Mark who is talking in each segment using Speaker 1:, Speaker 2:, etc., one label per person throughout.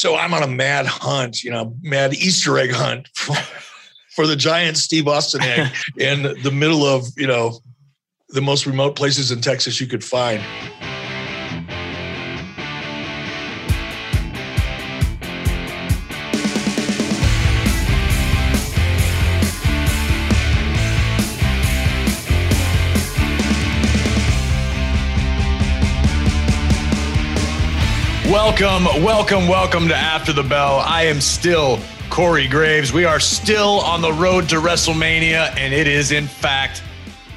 Speaker 1: So I'm on a mad hunt, you know, mad Easter egg hunt for, for the giant Steve Austin egg in the middle of, you know, the most remote places in Texas you could find.
Speaker 2: Welcome, welcome, welcome to After the Bell. I am still Corey Graves. We are still on the road to WrestleMania, and it is, in fact,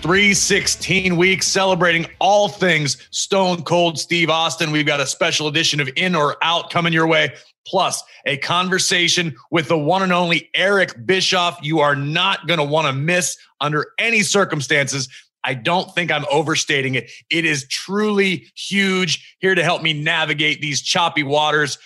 Speaker 2: 316 weeks celebrating all things Stone Cold Steve Austin. We've got a special edition of In or Out coming your way, plus a conversation with the one and only Eric Bischoff. You are not going to want to miss under any circumstances. I don't think I'm overstating it. It is truly huge. Here to help me navigate these choppy waters,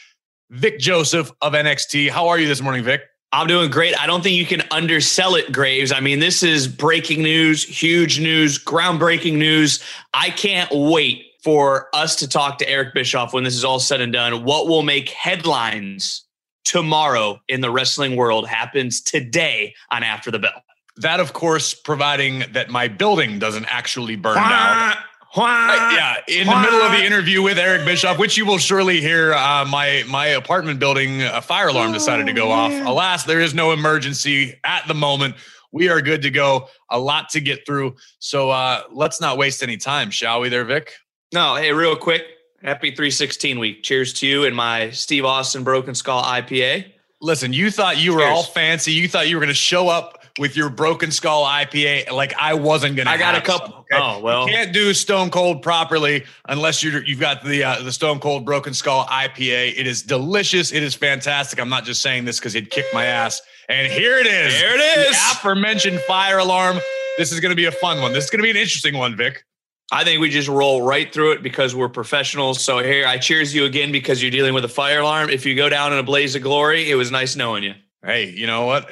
Speaker 2: Vic Joseph of NXT. How are you this morning, Vic?
Speaker 3: I'm doing great. I don't think you can undersell it, Graves. I mean, this is breaking news, huge news, groundbreaking news. I can't wait for us to talk to Eric Bischoff when this is all said and done. What will make headlines tomorrow in the wrestling world happens today on After the Bell.
Speaker 2: That, of course, providing that my building doesn't actually burn down. Uh, yeah, in the middle of the interview with Eric Bischoff, which you will surely hear, uh, my my apartment building a fire alarm decided to go off. Alas, there is no emergency at the moment. We are good to go. A lot to get through, so uh, let's not waste any time, shall we? There, Vic.
Speaker 3: No, hey, real quick, happy 316 week. Cheers to you and my Steve Austin Broken Skull IPA.
Speaker 2: Listen, you thought you were all fancy. You thought you were going to show up with your Broken Skull IPA. Like I wasn't to.
Speaker 3: I got a couple.
Speaker 2: Some, okay?
Speaker 3: Oh well,
Speaker 2: you can't do Stone Cold properly unless you're you've got the uh, the Stone Cold Broken Skull IPA. It is delicious. It is fantastic. I'm not just saying this because he'd kick my ass. And here it is.
Speaker 3: Here it is.
Speaker 2: The aforementioned fire alarm. This is going to be a fun one. This is going to be an interesting one, Vic.
Speaker 3: I think we just roll right through it because we're professionals. So here, I cheers you again because you're dealing with a fire alarm. If you go down in a blaze of glory, it was nice knowing you.
Speaker 2: Hey, you know what?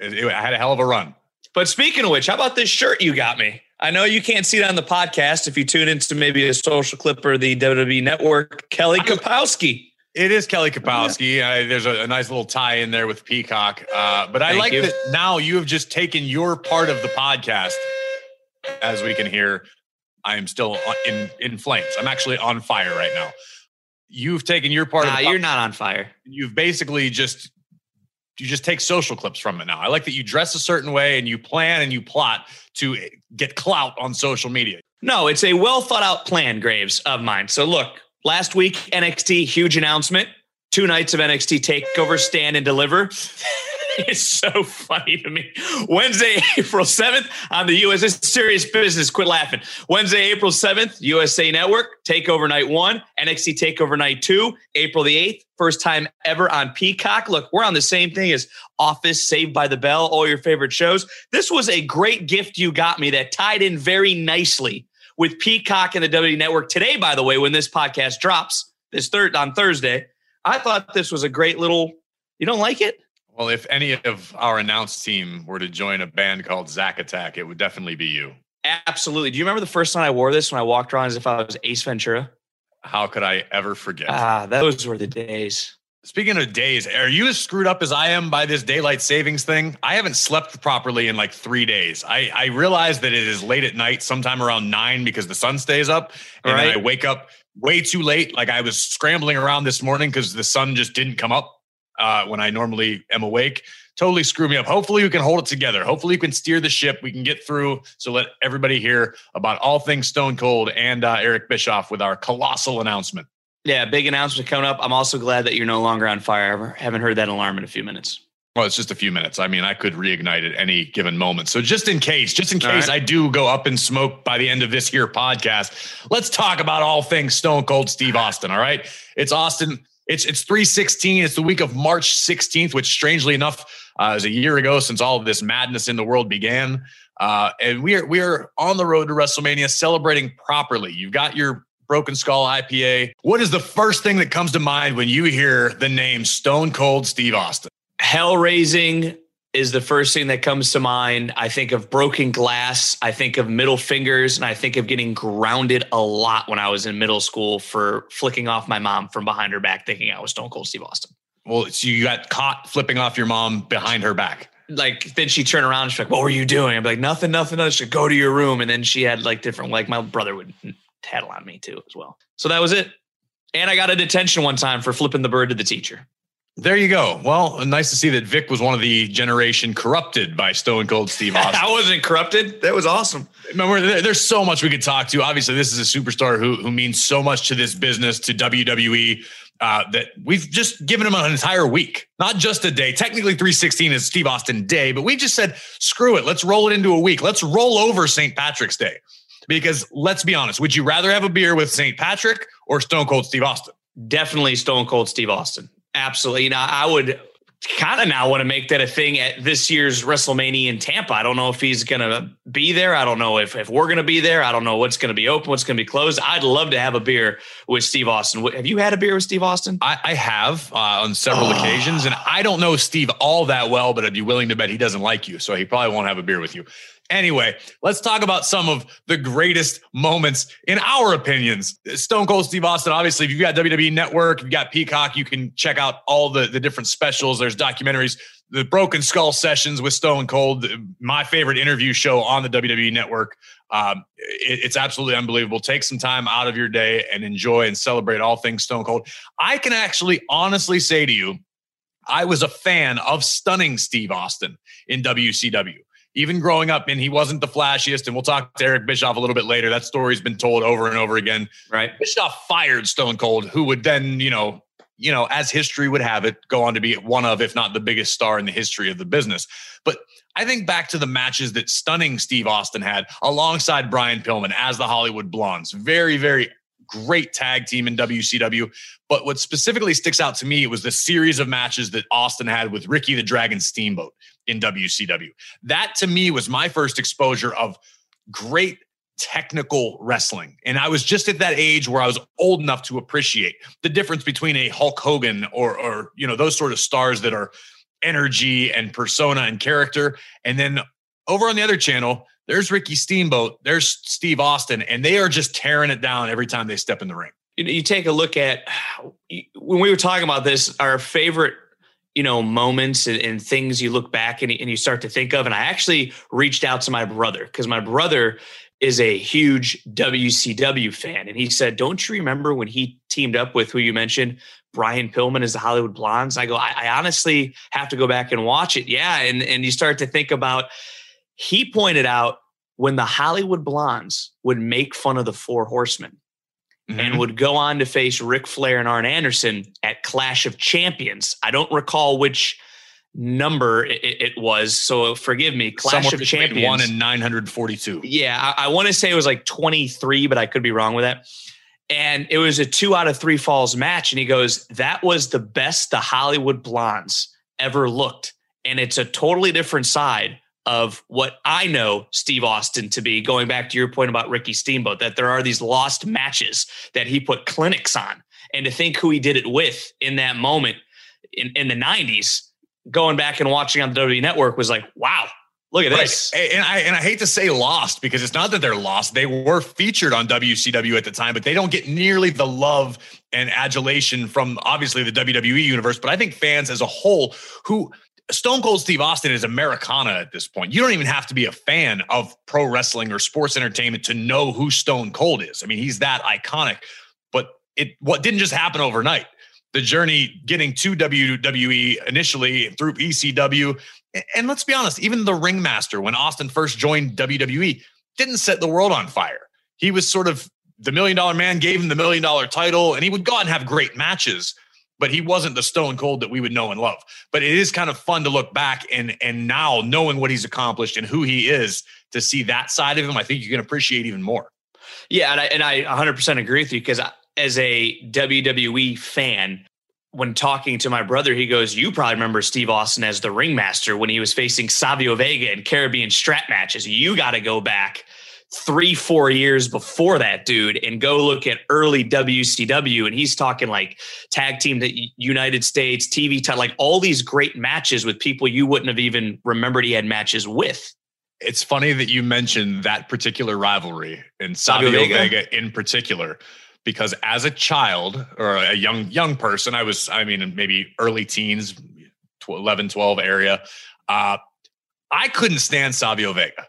Speaker 2: It, it, I had a hell of a run.
Speaker 3: But speaking of which, how about this shirt you got me? I know you can't see it on the podcast if you tune into maybe a social clip or the WWE Network. Kelly Kapowski.
Speaker 2: It is Kelly Kapowski. Uh, there's a, a, nice little tie in there with Peacock. Uh, but I
Speaker 3: Thank
Speaker 2: like
Speaker 3: you.
Speaker 2: that now you have just taken your part of the podcast. As we can hear, I am still in in flames. I'm actually on fire right now. You've taken your part
Speaker 3: Nah,
Speaker 2: of the
Speaker 3: you're not on fire.
Speaker 2: You've basically just you just take social clips from it now. I like that you dress a certain way and you plan and you plot to get clout on social media.
Speaker 3: No, it's a well thought out plan, Graves, of mine. So look, last week, NXT, huge announcement. Two nights of NXT takeover, stand and deliver. it's so funny to me. Wednesday, April 7th on the US. This is serious business. Quit laughing. Wednesday, April 7th, USA Network, Takeover Night 1, NXT Takeover Night 2, April the 8th, first time ever on Peacock. Look, we're on the same thing as Office, Saved by the Bell, all your favorite shows. This was a great gift you got me that tied in very nicely with Peacock and the WWE Network. Today, by the way, when this podcast drops, this third on Thursday, I thought this was a great little. You don't like it?
Speaker 2: Well, if any of our announced team were to join a band called Zack Attack, it would definitely be you.
Speaker 3: Absolutely. Do you remember the first time I wore this when I walked around as if I was Ace Ventura?
Speaker 2: How could I ever forget?
Speaker 3: Ah, those were the days.
Speaker 2: Speaking of days, are you as screwed up as I am by this daylight savings thing? I haven't slept properly in like three days. I, I realize that it is late at night, sometime around nine, because the sun stays up. And
Speaker 3: Right.
Speaker 2: I wake up way too late. Like I was scrambling around this morning because the sun just didn't come up uh, when I normally am awake. Totally screw me up. Hopefully, we can hold it together. Hopefully, you can steer the ship. We can get through. So let everybody hear about all things Stone Cold and uh, Eric Bischoff with our colossal announcement.
Speaker 3: Yeah, big announcement coming up. I'm also glad that you're no longer on fire. I haven't heard that alarm in a few minutes.
Speaker 2: Well, it's just a few minutes. I mean, I could reignite at any given moment. So just in case, just in case
Speaker 3: right.
Speaker 2: I do go up in smoke by the end of this here podcast, let's talk about all things Stone Cold Steve Austin. All right. It's Austin. It's it's 316. It's the week of March 16th, which strangely enough uh, is a year ago since all of this madness in the world began. Uh, and we are we are on the road to WrestleMania, celebrating properly. You've got your Broken Skull IPA. What is the first thing that comes to mind when you hear the name Stone Cold Steve Austin?
Speaker 3: Hell raising is the first thing that comes to mind. I think of broken glass. I think of middle fingers, and I think of getting grounded a lot when I was in middle school for flicking off my mom from behind her back, thinking I was Stone Cold Steve Austin.
Speaker 2: Well, so you got caught flipping off your mom behind her back
Speaker 3: like then she turned around and she's like, "What were you doing?" I'm like, "Nothing, nothing." nothing. She'd go to your room, and then she had like different. Like my brother would tattle on me too as well. So that was it. And I got a detention one time for flipping the bird to the teacher.
Speaker 2: There you go. Well, nice to see that Vic was one of the generation corrupted by Stone Cold Steve Austin.
Speaker 3: I wasn't corrupted. That was awesome.
Speaker 2: Remember, there's so much we could talk to. Obviously, this is a superstar who who means so much to this business, to WWE. Uh, that we've just given him an entire week, not just a day. Technically, 316 is Steve Austin Day, but we just said, screw it. Let's roll it into a week. Let's roll over St. Patrick's Day. Because let's be honest, would you rather have a beer with St. Patrick or Stone Cold Steve Austin?
Speaker 3: Definitely Stone Cold Steve Austin. Absolutely. You know, I would kind of now want to make that a thing at this year's WrestleMania in Tampa. I don't know if he's going to be there. I don't know if, if we're going to be there. I don't know what's going to be open, what's going to be closed. I'd love to have a beer with Steve Austin. Have you had a beer with Steve Austin?
Speaker 2: I, I have uh, on several oh. occasions, and I don't know Steve all that well, but I'd be willing to bet he doesn't like you, so he probably won't have a beer with you. Anyway, let's talk about some of the greatest moments in our opinions. Stone Cold Steve Austin, obviously, if you've got WWE Network, you've got Peacock, you can check out all the, the different specials. There's documentaries, the Broken Skull sessions with Stone Cold, my favorite interview show on the WWE Network. Um, it, it's absolutely unbelievable. Take some time out of your day and enjoy and celebrate all things Stone Cold. I can actually honestly say to you, I was a fan of stunning Steve Austin in WCW even growing up, and he wasn't the flashiest. And we'll talk to Eric Bischoff a little bit later. That story's been told over and over again.
Speaker 3: Right.
Speaker 2: Bischoff fired Stone Cold, who would then, you know, you know, as history would have it, go on to be one of, if not the biggest star in the history of the business. But I think back to the matches that stunning Steve Austin had alongside Brian Pillman as the Hollywood Blondes. Very, very great tag team in WCW. But what specifically sticks out to me was the series of matches that Austin had with Ricky the Dragon Steamboat in WCW. That to me was my first exposure of great technical wrestling. And I was just at that age where I was old enough to appreciate the difference between a Hulk Hogan or or you know those sort of stars that are energy and persona and character. And then over on the other channel, there's Ricky Steamboat, there's Steve Austin, and they are just tearing it down every time they step in the ring.
Speaker 3: You take a look at when we were talking about this, our favorite you know moments and, and, things you look back and, and you start to think of and i actually reached out to my brother because my brother is a huge wcw fan and he said don't you remember when he teamed up with who you mentioned brian pillman as the hollywood blondes i go I, I honestly have to go back and watch it yeah and, and you start to think about he pointed out when the hollywood blondes would make fun of the four horsemen mm-hmm. and would go on to face Ric Flair and Arn Anderson at Clash of Champions. I don't recall which number it, it was, so forgive me. Clash of Champions.
Speaker 2: One and 942.
Speaker 3: Yeah, I, I want to say it was like 23, but I could be wrong with that. And it was a two out of three falls match. And he goes, That was the best the Hollywood Blondes ever looked. And it's a totally different side of what I know Steve Austin to be, going back to your point about Ricky Steamboat, that there are these lost matches that he put clinics on. And to think who he did it with in that moment in, in the 90s, going back and watching on the WWE network was like, wow, look at right. this.
Speaker 2: And I and I hate to say lost because it's not that they're lost. They were featured on WCW at the time, but they don't get nearly the love and adulation from obviously the WWE universe. But I think fans as a whole who Stone Cold Steve Austin is Americana at this point. You don't even have to be a fan of pro wrestling or sports entertainment to know who Stone Cold is. I mean, he's that iconic. But it what didn't just happen overnight. The journey getting to WWE initially through ECW, and let's be honest, even the ringmaster when Austin first joined WWE didn't set the world on fire. He was sort of the million dollar man, gave him the million dollar title, and he would go out and have great matches but he wasn't the stone cold that we would know and love. But it is kind of fun to look back and and now knowing what he's accomplished and who he is to see that side of him. I think you can appreciate even more.
Speaker 3: Yeah, and I and I 100% agree with you because as a WWE fan, when talking to my brother, he goes, You probably remember Steve Austin as the ringmaster when he was facing Savio Vega in Caribbean strap matches. You got to go back three, four years before that dude and go look at early WCW. And he's talking like tag team the United States, TV, t- like all these great matches with people you wouldn't have even remembered he had matches with.
Speaker 2: It's funny that you mentioned that particular rivalry and Savio, Savio Vega. Vega in particular because as a child or a young young person i was i mean maybe early teens 11 12 area uh, i couldn't stand savio vega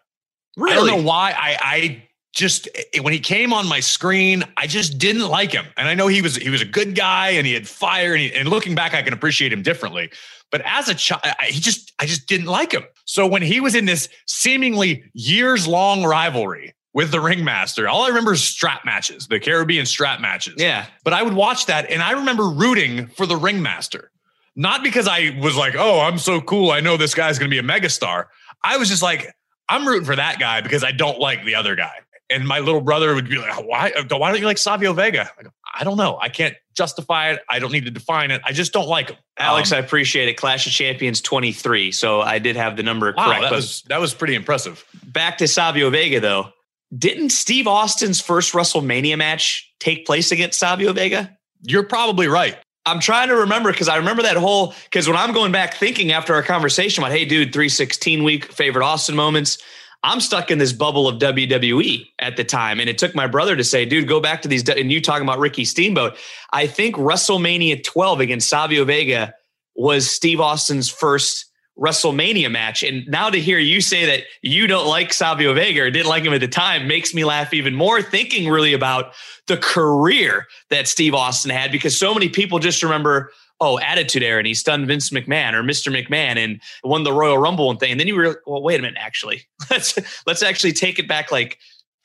Speaker 2: really? i don't know why i i just when he came on my screen i just didn't like him and i know he was he was a good guy and he had fire and, he, and looking back i can appreciate him differently but as a child he just i just didn't like him so when he was in this seemingly years long rivalry with the ringmaster. All I remember is strap matches, the Caribbean strap matches.
Speaker 3: Yeah.
Speaker 2: But I would watch that and I remember rooting for the ringmaster. Not because I was like, oh, I'm so cool. I know this guy's going to be a megastar. I was just like, I'm rooting for that guy because I don't like the other guy. And my little brother would be like, why, why don't you like Savio Vega? I, go, I don't know. I can't justify it. I don't need to define it. I just don't like him.
Speaker 3: Alex, um, I appreciate it. Clash of Champions 23. So I did have the number wow, correct.
Speaker 2: That was, that was pretty impressive.
Speaker 3: Back to Savio Vega, though didn't Steve Austin's first WrestleMania match take place against Savio Vega?
Speaker 2: You're probably right.
Speaker 3: I'm trying to remember because I remember that whole because when I'm going back thinking after our conversation about, hey, dude, 316 week favorite Austin moments. I'm stuck in this bubble of WWE at the time. And it took my brother to say, dude, go back to these. And you talking about Ricky Steamboat. I think WrestleMania 12 against Savio Vega was Steve Austin's first WrestleMania match. And now to hear you say that you don't like Savio Vega or didn't like him at the time makes me laugh even more, thinking really about the career that Steve Austin had, because so many people just remember, oh, Attitude Era, and he stunned Vince McMahon or Mr. McMahon and won the Royal Rumble and thing. And then you were, well, wait a minute, actually, let's let's actually take it back like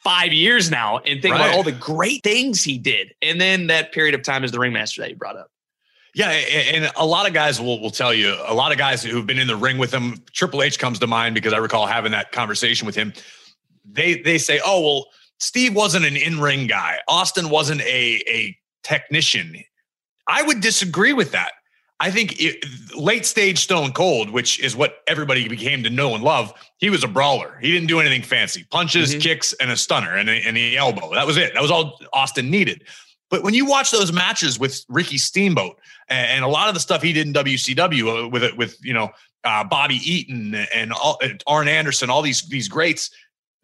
Speaker 3: five years now and think right. about all the great things he did. And then that period of time as the ringmaster that you brought up.
Speaker 2: Yeah, and a lot of guys will will tell you. A lot of guys who've been in the ring with him. Triple H comes to mind because I recall having that conversation with him. They they say, "Oh well, Steve wasn't an in ring guy. Austin wasn't a a technician." I would disagree with that. I think it, late stage Stone Cold, which is what everybody became to know and love, he was a brawler. He didn't do anything fancy. Punches, mm-hmm. kicks, and a stunner and, a, and the elbow. That was it. That was all Austin needed. But when you watch those matches with Ricky Steamboat and, and a lot of the stuff he did in WCW uh, with it, with you know uh, Bobby Eaton and all, uh, Arn Anderson, all these these greats,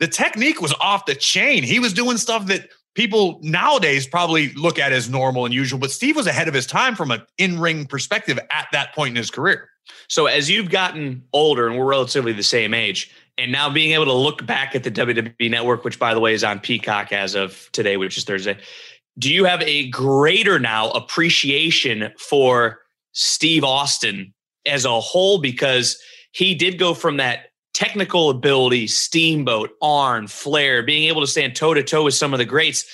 Speaker 2: the technique was off the chain. He was doing stuff that people nowadays probably look at as normal and usual, but Steve was ahead of his time from an in ring perspective at that point in his career.
Speaker 3: So as you've gotten older, and we're relatively the same age, and now being able to look back at the WWE Network, which by the way is on Peacock as of today, which is Thursday do you have a greater now appreciation for Steve Austin as a whole? Because he did go from that technical ability, Steamboat, Arn, Flair, being able to stand toe to toe with some of the greats,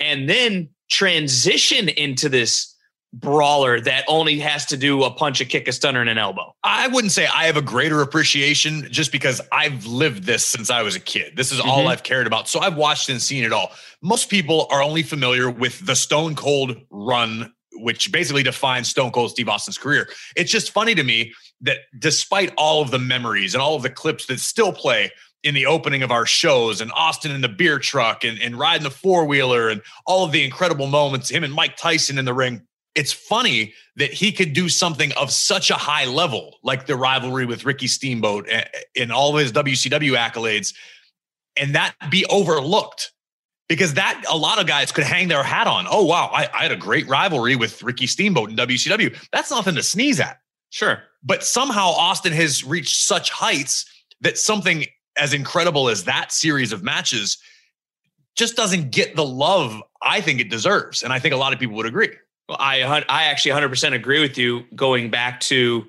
Speaker 3: and then transition into this brawler that only has to do a punch, a kick, a stunner, and an elbow.
Speaker 2: I wouldn't say I have a greater appreciation just because I've lived this since I was a kid. This is mm-hmm. all I've cared about. So I've watched and seen it all. Most people are only familiar with the Stone Cold run, which basically defines Stone Cold Steve Austin's career. It's just funny to me that despite all of the memories and all of the clips that still play in the opening of our shows and Austin in the beer truck and, and riding the four wheeler and all of the incredible moments, him and Mike Tyson in the ring it's funny that he could do something of such a high level, like the rivalry with Ricky Steamboat eh, eh, and all of his WCW accolades, and that be overlooked because that a lot of guys could hang their hat on. Oh, wow, I, I had a great rivalry with Ricky Steamboat in WCW. That's nothing to sneeze at.
Speaker 3: Sure.
Speaker 2: But somehow Austin has reached such heights that something as incredible as that series of matches just doesn't get the love I think it deserves. And I think a lot of people would agree.
Speaker 3: Well, I I actually 100% agree with you. Going back to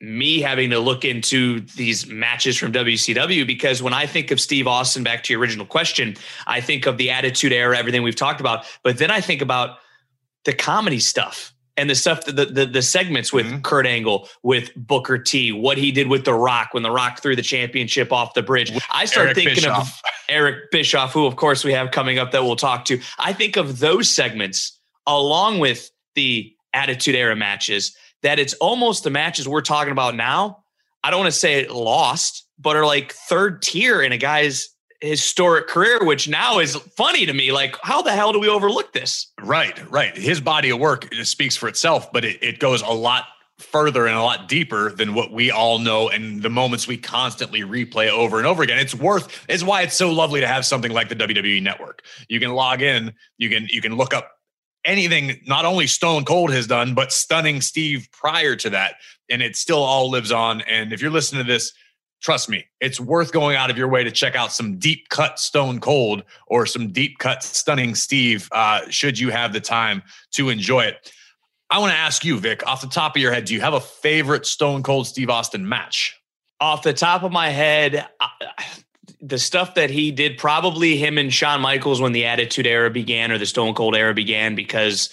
Speaker 3: me having to look into these matches from WCW because when I think of Steve Austin, back to your original question, I think of the Attitude Era, everything we've talked about, but then I think about the comedy stuff and the stuff the the, the segments with mm-hmm. Kurt Angle, with Booker T, what he did with The Rock when The Rock threw the championship off the bridge. I start Eric thinking Bischoff. of Eric Bischoff, who of course we have coming up that we'll talk to. I think of those segments along with the Attitude Era matches that it's almost the matches we're talking about now. I don't want to say lost, but are like third tier in a guy's historic career, which now is funny to me. Like, how the hell do we overlook this?
Speaker 2: Right, right. His body of work speaks for itself, but it, it goes a lot further and a lot deeper than what we all know and the moments we constantly replay over and over again. It's worth it's why it's so lovely to have something like the WWE network. You can log in, you can you can look up anything not only Stone Cold has done, but stunning Steve prior to that. And it still all lives on. And if you're listening to this, trust me, it's worth going out of your way to check out some deep cut Stone Cold or some deep cut stunning Steve, uh, should you have the time to enjoy it. I want to ask you, Vic, off the top of your head, do you have a favorite Stone Cold Steve Austin match?
Speaker 3: Off the top of my head, the stuff that he did, probably him and Shawn Michaels when the Attitude Era began or the Stone Cold Era began, because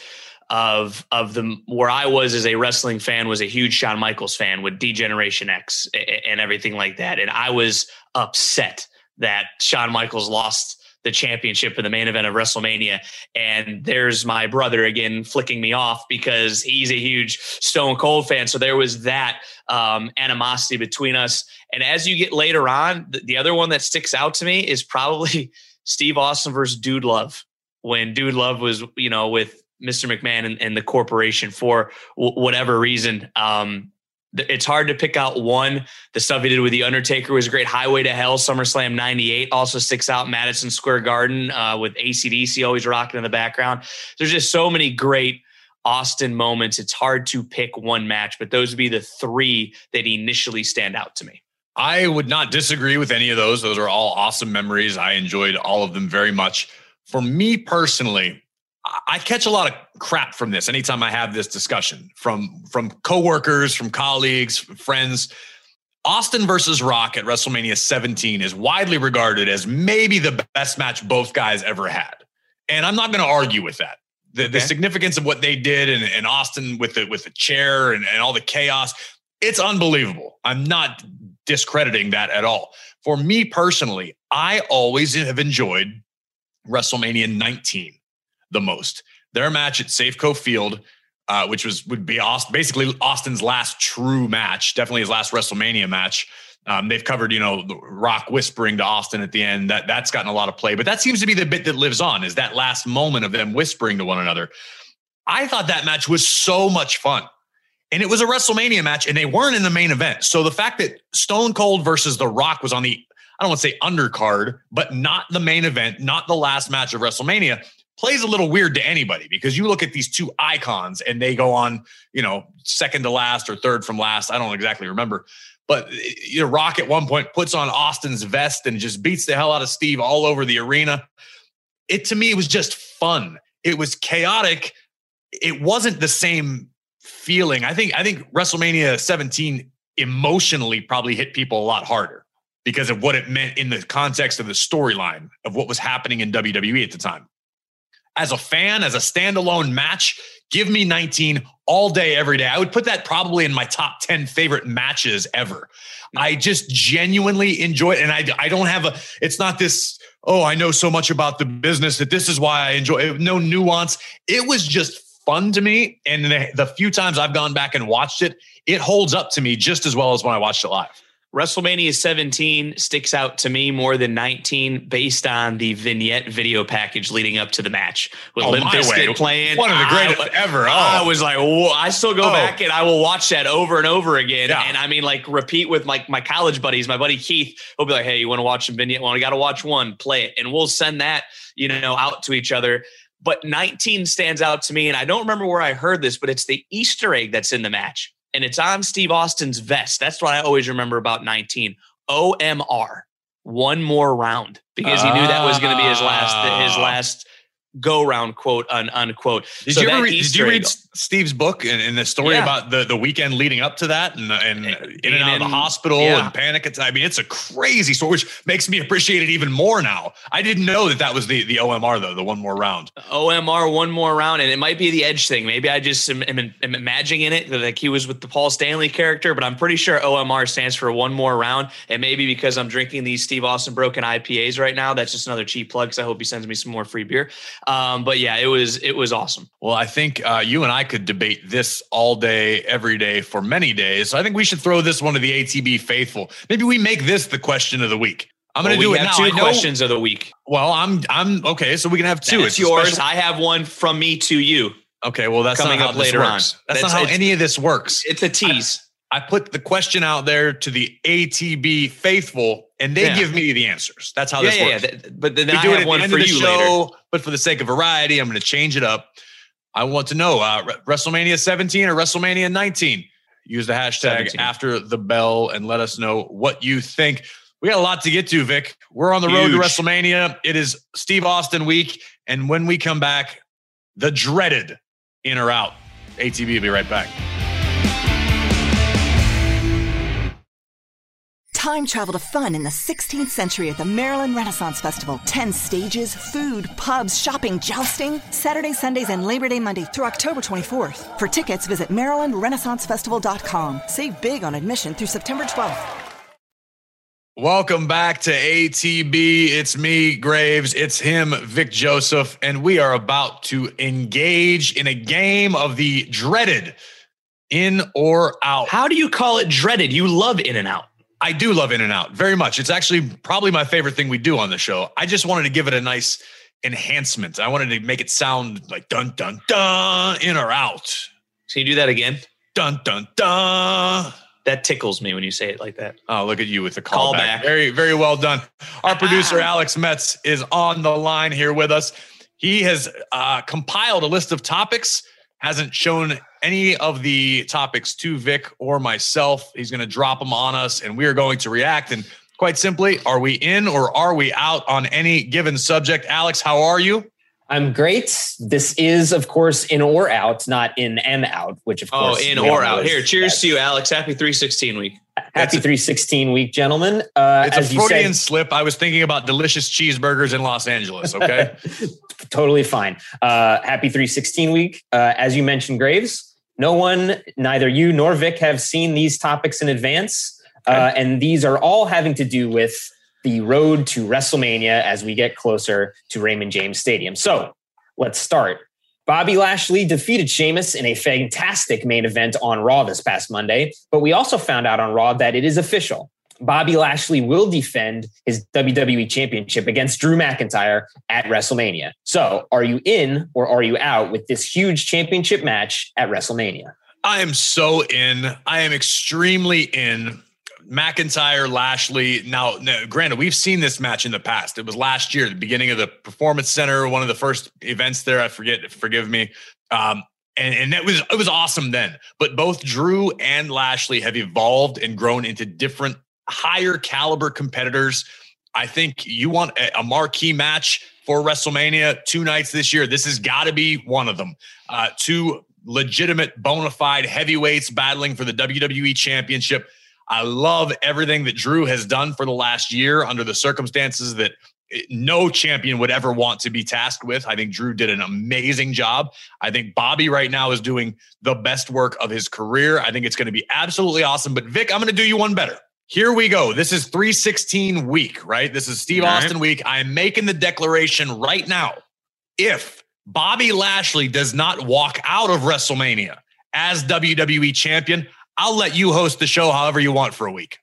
Speaker 3: of of the where I was as a wrestling fan was a huge Shawn Michaels fan with D-Generation X and everything like that, and I was upset that Shawn Michaels lost the championship in the main event of WrestleMania. And there's my brother again flicking me off because he's a huge Stone Cold fan. So there was that um, animosity between us. And as you get later on, the, the other one that sticks out to me is probably Steve Austin versus Dude Love when Dude Love was, you know, with Mr. McMahon and, and the corporation for w- whatever reason. Um, it's hard to pick out one. The stuff he did with The Undertaker was a great. Highway to Hell, SummerSlam 98 also sticks out. Madison Square Garden uh, with ACDC always rocking in the background. There's just so many great Austin moments. It's hard to pick one match, but those would be the three that initially stand out to me.
Speaker 2: I would not disagree with any of those. Those are all awesome memories. I enjoyed all of them very much. For me personally, I catch a lot of crap from this anytime I have this discussion from from coworkers, from colleagues, friends. Austin versus Rock at WrestleMania 17 is widely regarded as maybe the best match both guys ever had. And I'm not going to argue with that. The, okay. the, significance of what they did and, and Austin with the with the chair and, and all the chaos, it's unbelievable. I'm not discrediting that at all. For me personally, I always have enjoyed WrestleMania 19 the most. Their match at Safeco Field, uh, which was would be Austin, basically Austin's last true match, definitely his last WrestleMania match. Um, they've covered, you know, the Rock whispering to Austin at the end. That that's gotten a lot of play, but that seems to be the bit that lives on. Is that last moment of them whispering to one another? I thought that match was so much fun. And it was a WrestleMania match, and they weren't in the main event. So the fact that Stone Cold versus The Rock was on the, I don't want to say undercard, but not the main event, not the last match of WrestleMania, plays a little weird to anybody because you look at these two icons and they go on, you know, second to last or third from last. I don't exactly remember. But eh, you know, Rock at one point puts on Austin's vest and just beats the hell out of Steve all over the arena. It to me it was just fun. It was chaotic. It wasn't the same feeling. I think I think WrestleMania 17 emotionally probably hit people a lot harder because of what it meant in the context of the storyline of what was happening in WWE at the time as a fan, as a standalone match, give me 19 all day, every day. I would put that probably in my top 10 favorite matches ever. I just genuinely enjoy it. And I, I don't have a, it's not this, oh, I know so much about the business that this is why I enjoy it. No nuance. It was just fun to me. And the, the few times I've gone back and watched it, it holds up to me just as well as when I watched it live.
Speaker 3: WrestleMania 17 sticks out to me more than 19 based on the vignette video package leading up to the match with oh, Limp Bizkit playing.
Speaker 2: One of the greatest I, ever. Oh.
Speaker 3: I was like, Whoa. I still go oh. back and I will watch that over and over again. Yeah. And I mean, like, repeat with like my, my college buddies. My buddy Keith will be like, hey, you want to watch some vignette? Well, I got to watch one, play it. And we'll send that, you know, out to each other. But 19 stands out to me. And I don't remember where I heard this, but it's the Easter egg that's in the match and it's on Steve Austin's vest. That's what I always remember about 19. OMR, one more round, because he knew that was going to be his last his ah. last go round quote un, unquote.
Speaker 2: Did so you ever read, did you read Steve's book and, and the story yeah. about the, the weekend leading up to that and, and in and out of the hospital yeah. and panic attack? I mean, it's a crazy story, which makes me appreciate it even more now. I didn't know that that was the, the OMR though, the one more round.
Speaker 3: OMR, one more round. And it might be the edge thing. Maybe I just am, am, am imagining it like he was with the Paul Stanley character, but I'm pretty sure OMR stands for one more round. And maybe because I'm drinking these Steve Austin broken IPAs right now, that's just another cheap plug because I hope he sends me some more free beer. Um, but yeah, it was it was awesome.
Speaker 2: Well, I think uh, you and I could debate this all day, every day for many days. So I think we should throw this one to the ATB faithful. Maybe we make this the question of the week. I'm going to
Speaker 3: well,
Speaker 2: do it now.
Speaker 3: Two questions of the week.
Speaker 2: Well, I'm I'm okay. So we can have two.
Speaker 3: It's yours. Special- I have one from me to you.
Speaker 2: Okay. Well, that's coming up later on. That's, that's, not how any of this works.
Speaker 3: It's a tease.
Speaker 2: I, I, put the question out there to the ATB faithful, and they yeah. give me the answers. That's how
Speaker 3: yeah,
Speaker 2: this
Speaker 3: yeah,
Speaker 2: works.
Speaker 3: Yeah. But then we I do it at one the end for of the show. Later.
Speaker 2: But for the sake of variety, I'm going to change it up. I want to know uh, WrestleMania 17 or WrestleMania 19. Use the hashtag 17. after the bell and let us know what you think. We got a lot to get to, Vic. We're on the Huge. road to WrestleMania. It is Steve Austin week. And when we come back, the dreaded in or out. ATB will be right back.
Speaker 4: Time travel to fun in the 16th century at the Maryland Renaissance Festival. 10 stages, food, pubs, shopping, jousting. Saturday, Sundays, and Labor Day Monday through October 24th. For tickets, visit MarylandRenaissanceFestival.com. Save big on admission through September 12th.
Speaker 2: Welcome back to ATB. It's me, Graves. It's him, Vic Joseph. And we are about to engage in a game of the dreaded in or out.
Speaker 3: How do you call it dreaded? You love in and out.
Speaker 2: I do love in and out very much. It's actually probably my favorite thing we do on the show. I just wanted to give it a nice enhancement. I wanted to make it sound like dun, dun, dun, in or out.
Speaker 3: Can you do that again?
Speaker 2: Dun, dun, dun
Speaker 3: that tickles me when you say it like that.
Speaker 2: Oh, look at you with the call, call back. back. Very, very well done. Our producer Alex Metz is on the line here with us. He has uh, compiled a list of topics. Hasn't shown any of the topics to Vic or myself. He's going to drop them on us, and we are going to react. And quite simply, are we in or are we out on any given subject? Alex, how are you?
Speaker 5: I'm great. This is, of course, in or out, not in and out, which of
Speaker 3: oh,
Speaker 5: course.
Speaker 3: Oh, in or out. Here, cheers to you, Alex. Happy 316 week.
Speaker 5: Happy 316 week, gentlemen.
Speaker 2: Uh, it's a Freudian said, slip. I was thinking about delicious cheeseburgers in Los Angeles. Okay.
Speaker 5: totally fine. Uh, happy 316 week. Uh, as you mentioned, Graves, no one, neither you nor Vic, have seen these topics in advance. Okay. Uh, and these are all having to do with the road to WrestleMania as we get closer to Raymond James Stadium. So let's start. Bobby Lashley defeated Sheamus in a fantastic main event on Raw this past Monday, but we also found out on Raw that it is official. Bobby Lashley will defend his WWE Championship against Drew McIntyre at WrestleMania. So, are you in or are you out with this huge championship match at WrestleMania?
Speaker 2: I am so in. I am extremely in. McIntyre, Lashley. Now, now, granted, we've seen this match in the past. It was last year, the beginning of the Performance Center, one of the first events there. I forget, forgive me. Um, and, and that was it was awesome then. But both Drew and Lashley have evolved and grown into different higher caliber competitors. I think you want a, a marquee match for WrestleMania two nights this year. This has got to be one of them. Uh, two legitimate, bona fide heavyweights battling for the WWE Championship. I love everything that Drew has done for the last year under the circumstances that no champion would ever want to be tasked with. I think Drew did an amazing job. I think Bobby right now is doing the best work of his career. I think it's going to be absolutely awesome. But Vic, I'm going to do you one better. Here we go. This is 316 week, right? This is Steve Austin week. I am making the declaration right now. If Bobby Lashley does not walk out of WrestleMania as WWE champion, I'll let you host the show however you want for a week.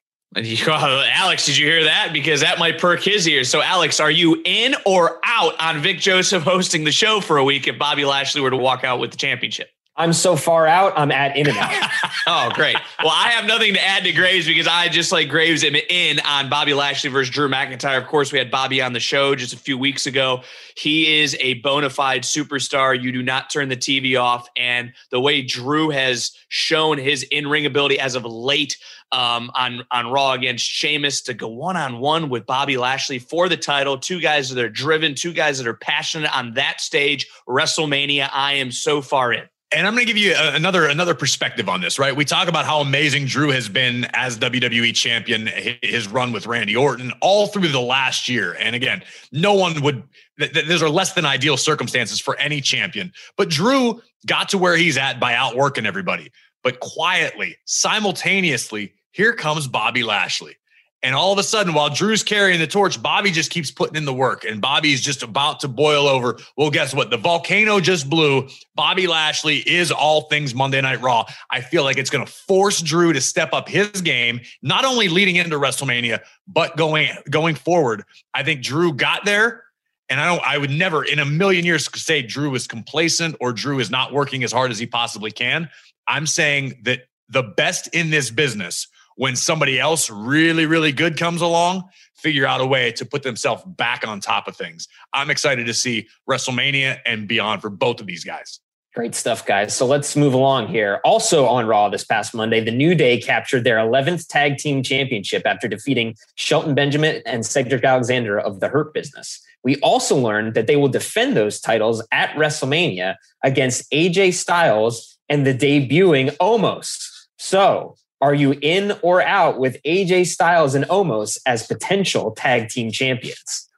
Speaker 3: Alex, did you hear that? Because that might perk his ears. So, Alex, are you in or out on Vic Joseph hosting the show for a week if Bobby Lashley were to walk out with the championship?
Speaker 5: I'm so far out. I'm at in and out.
Speaker 3: oh, great. Well, I have nothing to add to Graves because I just like Graves am in on Bobby Lashley versus Drew McIntyre. Of course, we had Bobby on the show just a few weeks ago. He is a bona fide superstar. You do not turn the TV off. And the way Drew has shown his in ring ability as of late um, on on Raw against Sheamus to go one on one with Bobby Lashley for the title. Two guys that are driven, two guys that are passionate on that stage. WrestleMania. I am so far in.
Speaker 2: And I'm going to give you another another perspective on this, right? We talk about how amazing Drew has been as WWE champion, his run with Randy Orton all through the last year. And again, no one would those are less than ideal circumstances for any champion. But Drew got to where he's at by outworking everybody. But quietly, simultaneously, here comes Bobby Lashley. And all of a sudden, while Drew's carrying the torch, Bobby just keeps putting in the work. And Bobby's just about to boil over. Well, guess what? The volcano just blew. Bobby Lashley is all things Monday Night Raw. I feel like it's going to force Drew to step up his game, not only leading into WrestleMania, but going going forward. I think Drew got there. And I don't, I would never in a million years say Drew is complacent or Drew is not working as hard as he possibly can. I'm saying that the best in this business when somebody else really, really good comes along, figure out a way to put themselves back on top of things. I'm excited to see WrestleMania and beyond for both of these guys.
Speaker 5: Great stuff, guys. So let's move along here. Also on Raw this past Monday, the New Day captured their 11th tag team championship after defeating Shelton Benjamin and Cedric Alexander of the Hurt Business. We also learned that they will defend those titles at WrestleMania against AJ Styles and the debuting Omos. So are you in or out with AJ Styles and Omos as potential tag team champions?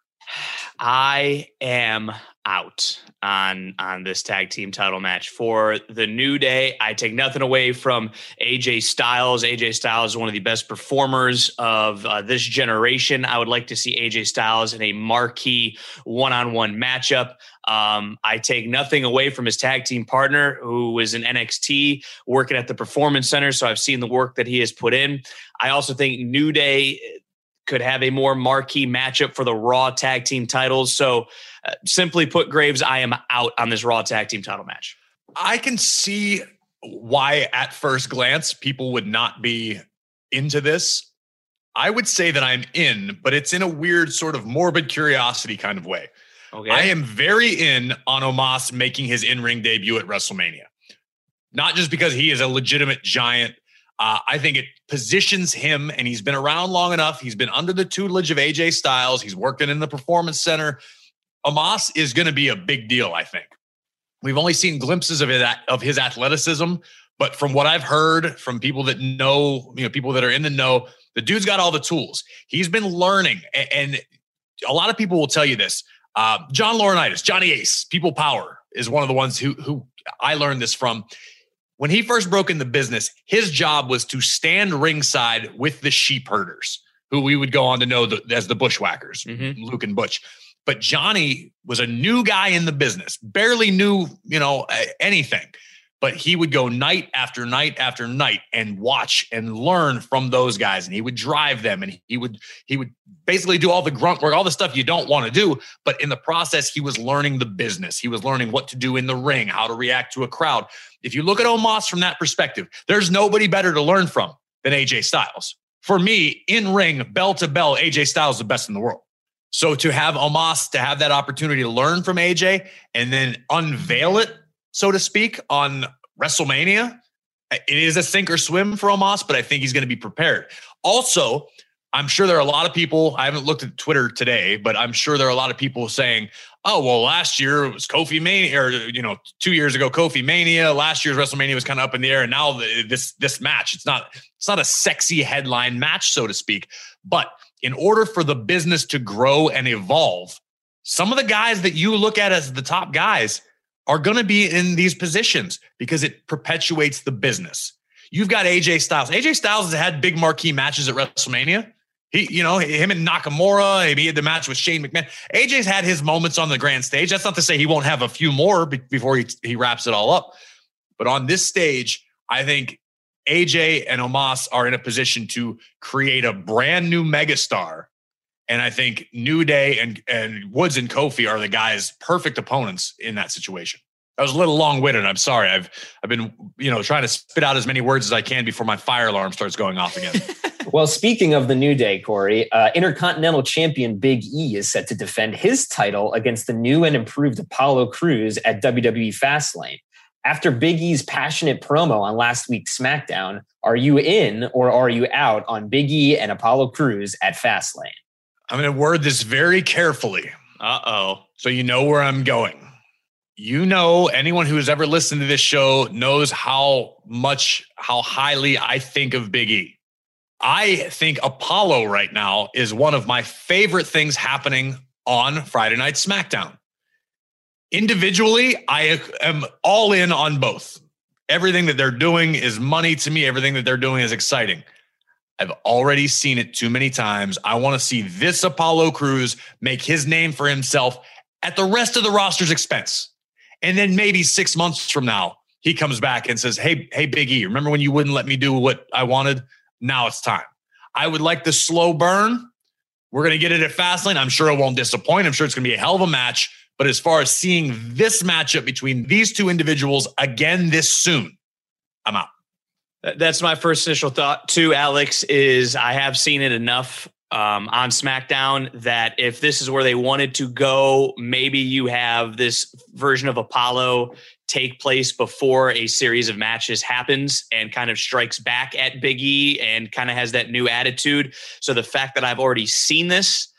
Speaker 3: I am out on on this tag team title match for the New Day. I take nothing away from AJ Styles. AJ Styles is one of the best performers of uh, this generation. I would like to see AJ Styles in a marquee one-on-one matchup. Um, I take nothing away from his tag team partner, who was in NXT working at the Performance Center. So I've seen the work that he has put in. I also think New Day could have a more marquee matchup for the Raw tag team titles. So, uh, simply put, Graves, I am out on this Raw tag team title match.
Speaker 2: I can see why, at first glance, people would not be into this. I would say that I'm in, but it's in a weird, sort of morbid curiosity kind of way. Okay. I am very in on Omos making his in ring debut at WrestleMania. Not just because he is a legitimate giant. Uh, I think it positions him, and he's been around long enough. He's been under the tutelage of AJ Styles. He's working in the performance center. Omos is going to be a big deal, I think. We've only seen glimpses of it of his athleticism, but from what I've heard from people that know, you know, people that are in the know, the dude's got all the tools. He's been learning, and a lot of people will tell you this. Uh, John Laurinaitis, Johnny Ace, People Power is one of the ones who who I learned this from. When he first broke in the business, his job was to stand ringside with the sheep herders, who we would go on to know the, as the bushwhackers, mm-hmm. Luke and Butch. But Johnny was a new guy in the business, barely knew, you know, anything. But he would go night after night after night and watch and learn from those guys. And he would drive them and he would he would basically do all the grunt work, all the stuff you don't want to do. But in the process, he was learning the business. He was learning what to do in the ring, how to react to a crowd. If you look at Omos from that perspective, there's nobody better to learn from than AJ Styles. For me, in ring, bell to bell, AJ Styles is the best in the world. So to have Omos to have that opportunity to learn from AJ and then unveil it, so to speak, on WrestleMania, it is a sink or swim for Omos, but I think he's going to be prepared. Also, I'm sure there are a lot of people. I haven't looked at Twitter today, but I'm sure there are a lot of people saying, "Oh, well, last year it was Kofi Mania, or you know, two years ago Kofi Mania. Last year's WrestleMania was kind of up in the air, and now this this match, it's not it's not a sexy headline match, so to speak. But in order for the business to grow and evolve, some of the guys that you look at as the top guys are going to be in these positions because it perpetuates the business. You've got AJ Styles. AJ Styles has had big marquee matches at WrestleMania. He, you know, him and Nakamura, he had the match with Shane McMahon. AJ's had his moments on the grand stage. That's not to say he won't have a few more before he, he wraps it all up. But on this stage, I think AJ and Omos are in a position to create a brand new megastar. And I think New Day and, and Woods and Kofi are the guys, perfect opponents in that situation. I was a little long-winded. I'm sorry. I've I've been you know trying to spit out as many words as I can before my fire alarm starts going off again.
Speaker 5: well, speaking of the New Day, Corey, uh, Intercontinental Champion Big E is set to defend his title against the new and improved Apollo Crews at WWE Fastlane. After Big E's passionate promo on last week's SmackDown, are you in or are you out on Big E and Apollo Crews at Fastlane?
Speaker 2: I'm going to word this very carefully.
Speaker 3: Uh oh.
Speaker 2: So you know where I'm going you know, anyone who has ever listened to this show knows how much, how highly I think of Big E. I think Apollo right now is one of my favorite things happening on Friday Night SmackDown. Individually, I am all in on both. Everything that they're doing is money to me, everything that they're doing is exciting. I've already seen it too many times. I want to see this Apollo Crews make his name for himself at the rest of the roster's expense. And then maybe six months from now, he comes back and says, Hey, hey, Big E, remember when you wouldn't let me do what I wanted? Now it's time. I would like the slow burn. We're going to get it at Fastlane. I'm sure it won't disappoint. I'm sure it's going to be a hell of a match. But as far as seeing this matchup between these two individuals again this soon, I'm out.
Speaker 3: That's my first initial thought too, Alex, is I have seen it enough um, on SmackDown that if this is where they wanted to go, maybe you have this version of Apollo take place before a series of matches happens and kind of strikes back at Big E and kind of has that new attitude. So the fact that I've already seen this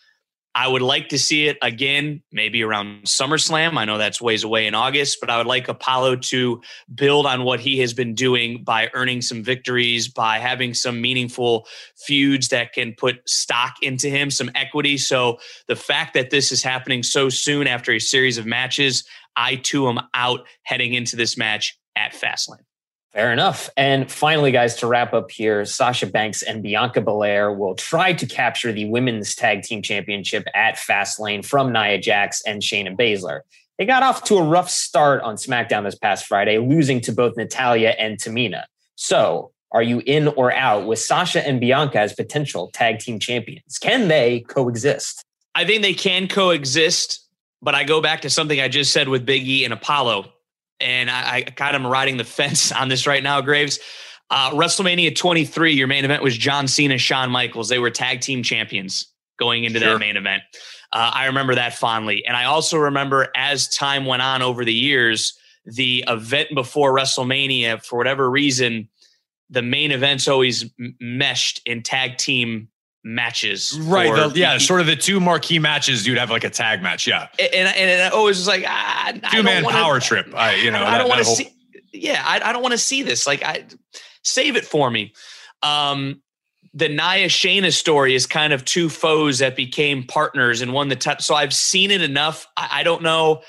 Speaker 3: I would like to see it again, maybe around SummerSlam. I know that's ways away in August, but I would like Apollo to build on what he has been doing by earning some victories, by having some meaningful feuds that can put stock into him, some equity. So the fact that this is happening so soon after a series of matches, I too am out heading into this match at Fastlane.
Speaker 5: Fair enough. And finally, guys, to wrap up here, Sasha Banks and Bianca Belair will try to capture the women's tag team championship at Fastlane from Nia Jax and Shayna Baszler. They got off to a rough start on SmackDown this past Friday, losing to both Natalya and Tamina. So, are you in or out with Sasha and Bianca as potential tag team champions? Can they coexist?
Speaker 3: I think they can coexist, but I go back to something I just said with Big E and Apollo and I, I kind of am riding the fence on this right now, Graves. Uh, WrestleMania 23, your main event was John Cena, Shawn Michaels. They were tag team champions going into sure. that main event. Uh, I remember that fondly. And I also remember as time went on over the years, the event before WrestleMania, for whatever reason, the main events always meshed in tag team matches.
Speaker 2: Right. The, yeah. sort of the two marquee matches, you'd have like a tag match. Yeah.
Speaker 3: And, and, and I always was like, ah,
Speaker 2: two man power trip. I, you know,
Speaker 3: I, I don't want to whole... see. Yeah. I, I don't want to see this. Like, I save it for me. Um, the Nia Shayna story is kind of two foes that became partners and won the touched. So I've seen it enough. I, I don't know.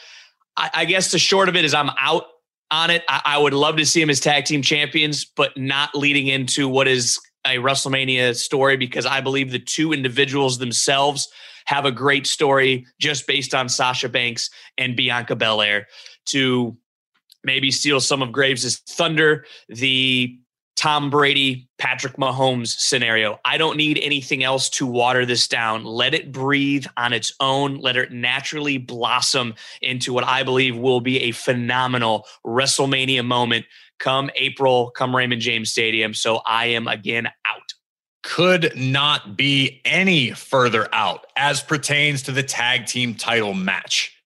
Speaker 3: I, I, guess the short of it is I'm out on it. I, I would love to see them as tag team champions, but not leading into what is a WrestleMania story because I believe the two individuals themselves have a great story just based on Sasha Banks and Bianca Belair to maybe steal some of Graves' thunder. The Tom Brady, Patrick Mahomes scenario. I don't need anything else to water this down. Let it breathe on its own. Let it naturally blossom into what I believe will be a phenomenal WrestleMania moment come April, come Raymond James Stadium. So I am again out.
Speaker 2: Could not be any further out as pertains to the tag team title match.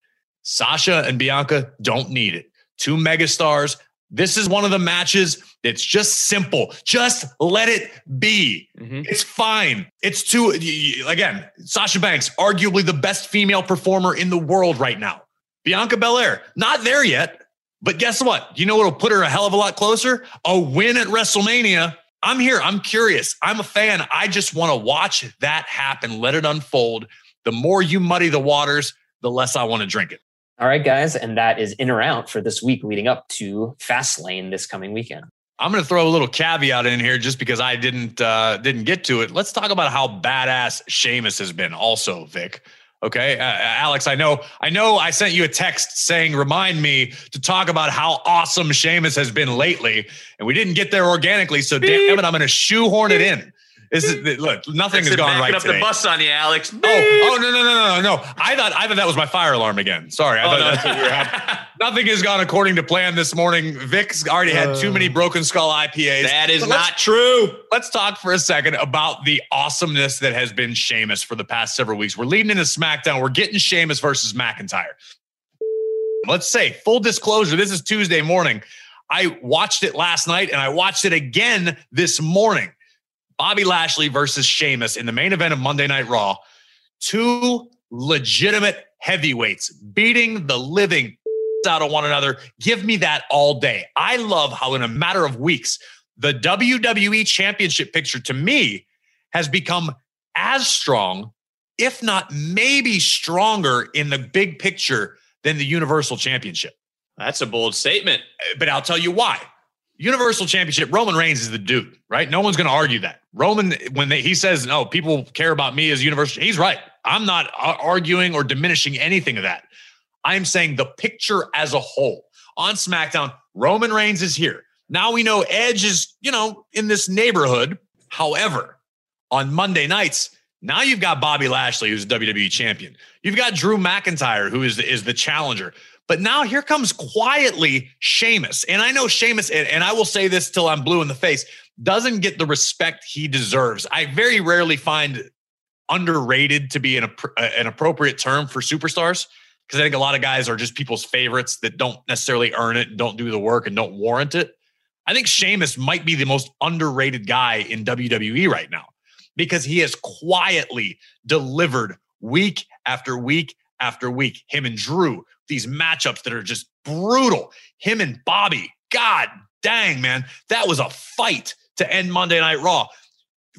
Speaker 2: Sasha and Bianca don't need it. Two megastars. This is one of the matches that's just simple. Just let it be. Mm-hmm. It's fine. It's too, again, Sasha Banks, arguably the best female performer in the world right now. Bianca Belair, not there yet. But guess what? You know what'll put her a hell of a lot closer? A win at WrestleMania. I'm here. I'm curious. I'm a fan. I just want to watch that happen. Let it unfold. The more you muddy the waters, the less I want to drink it.
Speaker 5: All right, guys. And that is in or out for this week leading up to Fastlane this coming weekend.
Speaker 2: I'm going to throw a little caveat in here just because I didn't uh, didn't get to it. Let's talk about how badass Sheamus has been. Also, Vic, Okay, uh, Alex, I know, I know, I sent you a text saying, "Remind me to talk about how awesome Sheamus has been lately," and we didn't get there organically. So Beep. damn it, I'm going to shoehorn it in. This is look, nothing has gone right
Speaker 3: up
Speaker 2: today.
Speaker 3: the bus on you, Alex.
Speaker 2: Oh, oh no, no, no, no, no. I thought I thought that was my fire alarm again. Sorry, I oh, thought no. that's what you were Nothing has gone according to plan this morning. Vic's already had too many uh. broken skull IPAs.
Speaker 3: That is not true.
Speaker 2: Let's talk for a second about the awesomeness that has been Sheamus for the past several weeks. We're leading into SmackDown. We're getting Sheamus versus McIntyre. Let's say full disclosure. This is Tuesday morning. I watched it last night and I watched it again this morning. Bobby Lashley versus Sheamus in the main event of Monday Night Raw. Two legitimate heavyweights beating the living out of one another. Give me that all day. I love how, in a matter of weeks, the WWE championship picture to me has become as strong, if not maybe stronger in the big picture than the Universal Championship.
Speaker 3: That's a bold statement.
Speaker 2: But I'll tell you why Universal Championship, Roman Reigns is the dude, right? No one's going to argue that. Roman, when they, he says, no, people care about me as Universal, he's right. I'm not arguing or diminishing anything of that. I'm saying the picture as a whole on SmackDown, Roman Reigns is here. Now we know Edge is, you know, in this neighborhood. However, on Monday nights, now you've got Bobby Lashley, who's WWE champion. You've got Drew McIntyre, who is the, is the challenger. But now here comes quietly Sheamus. And I know Sheamus, and, and I will say this till I'm blue in the face, doesn't get the respect he deserves. I very rarely find underrated to be an, uh, an appropriate term for superstars because I think a lot of guys are just people's favorites that don't necessarily earn it, don't do the work, and don't warrant it. I think Sheamus might be the most underrated guy in WWE right now because he has quietly delivered week after week after week. Him and Drew, these matchups that are just brutal. Him and Bobby, God dang, man, that was a fight to end Monday Night Raw.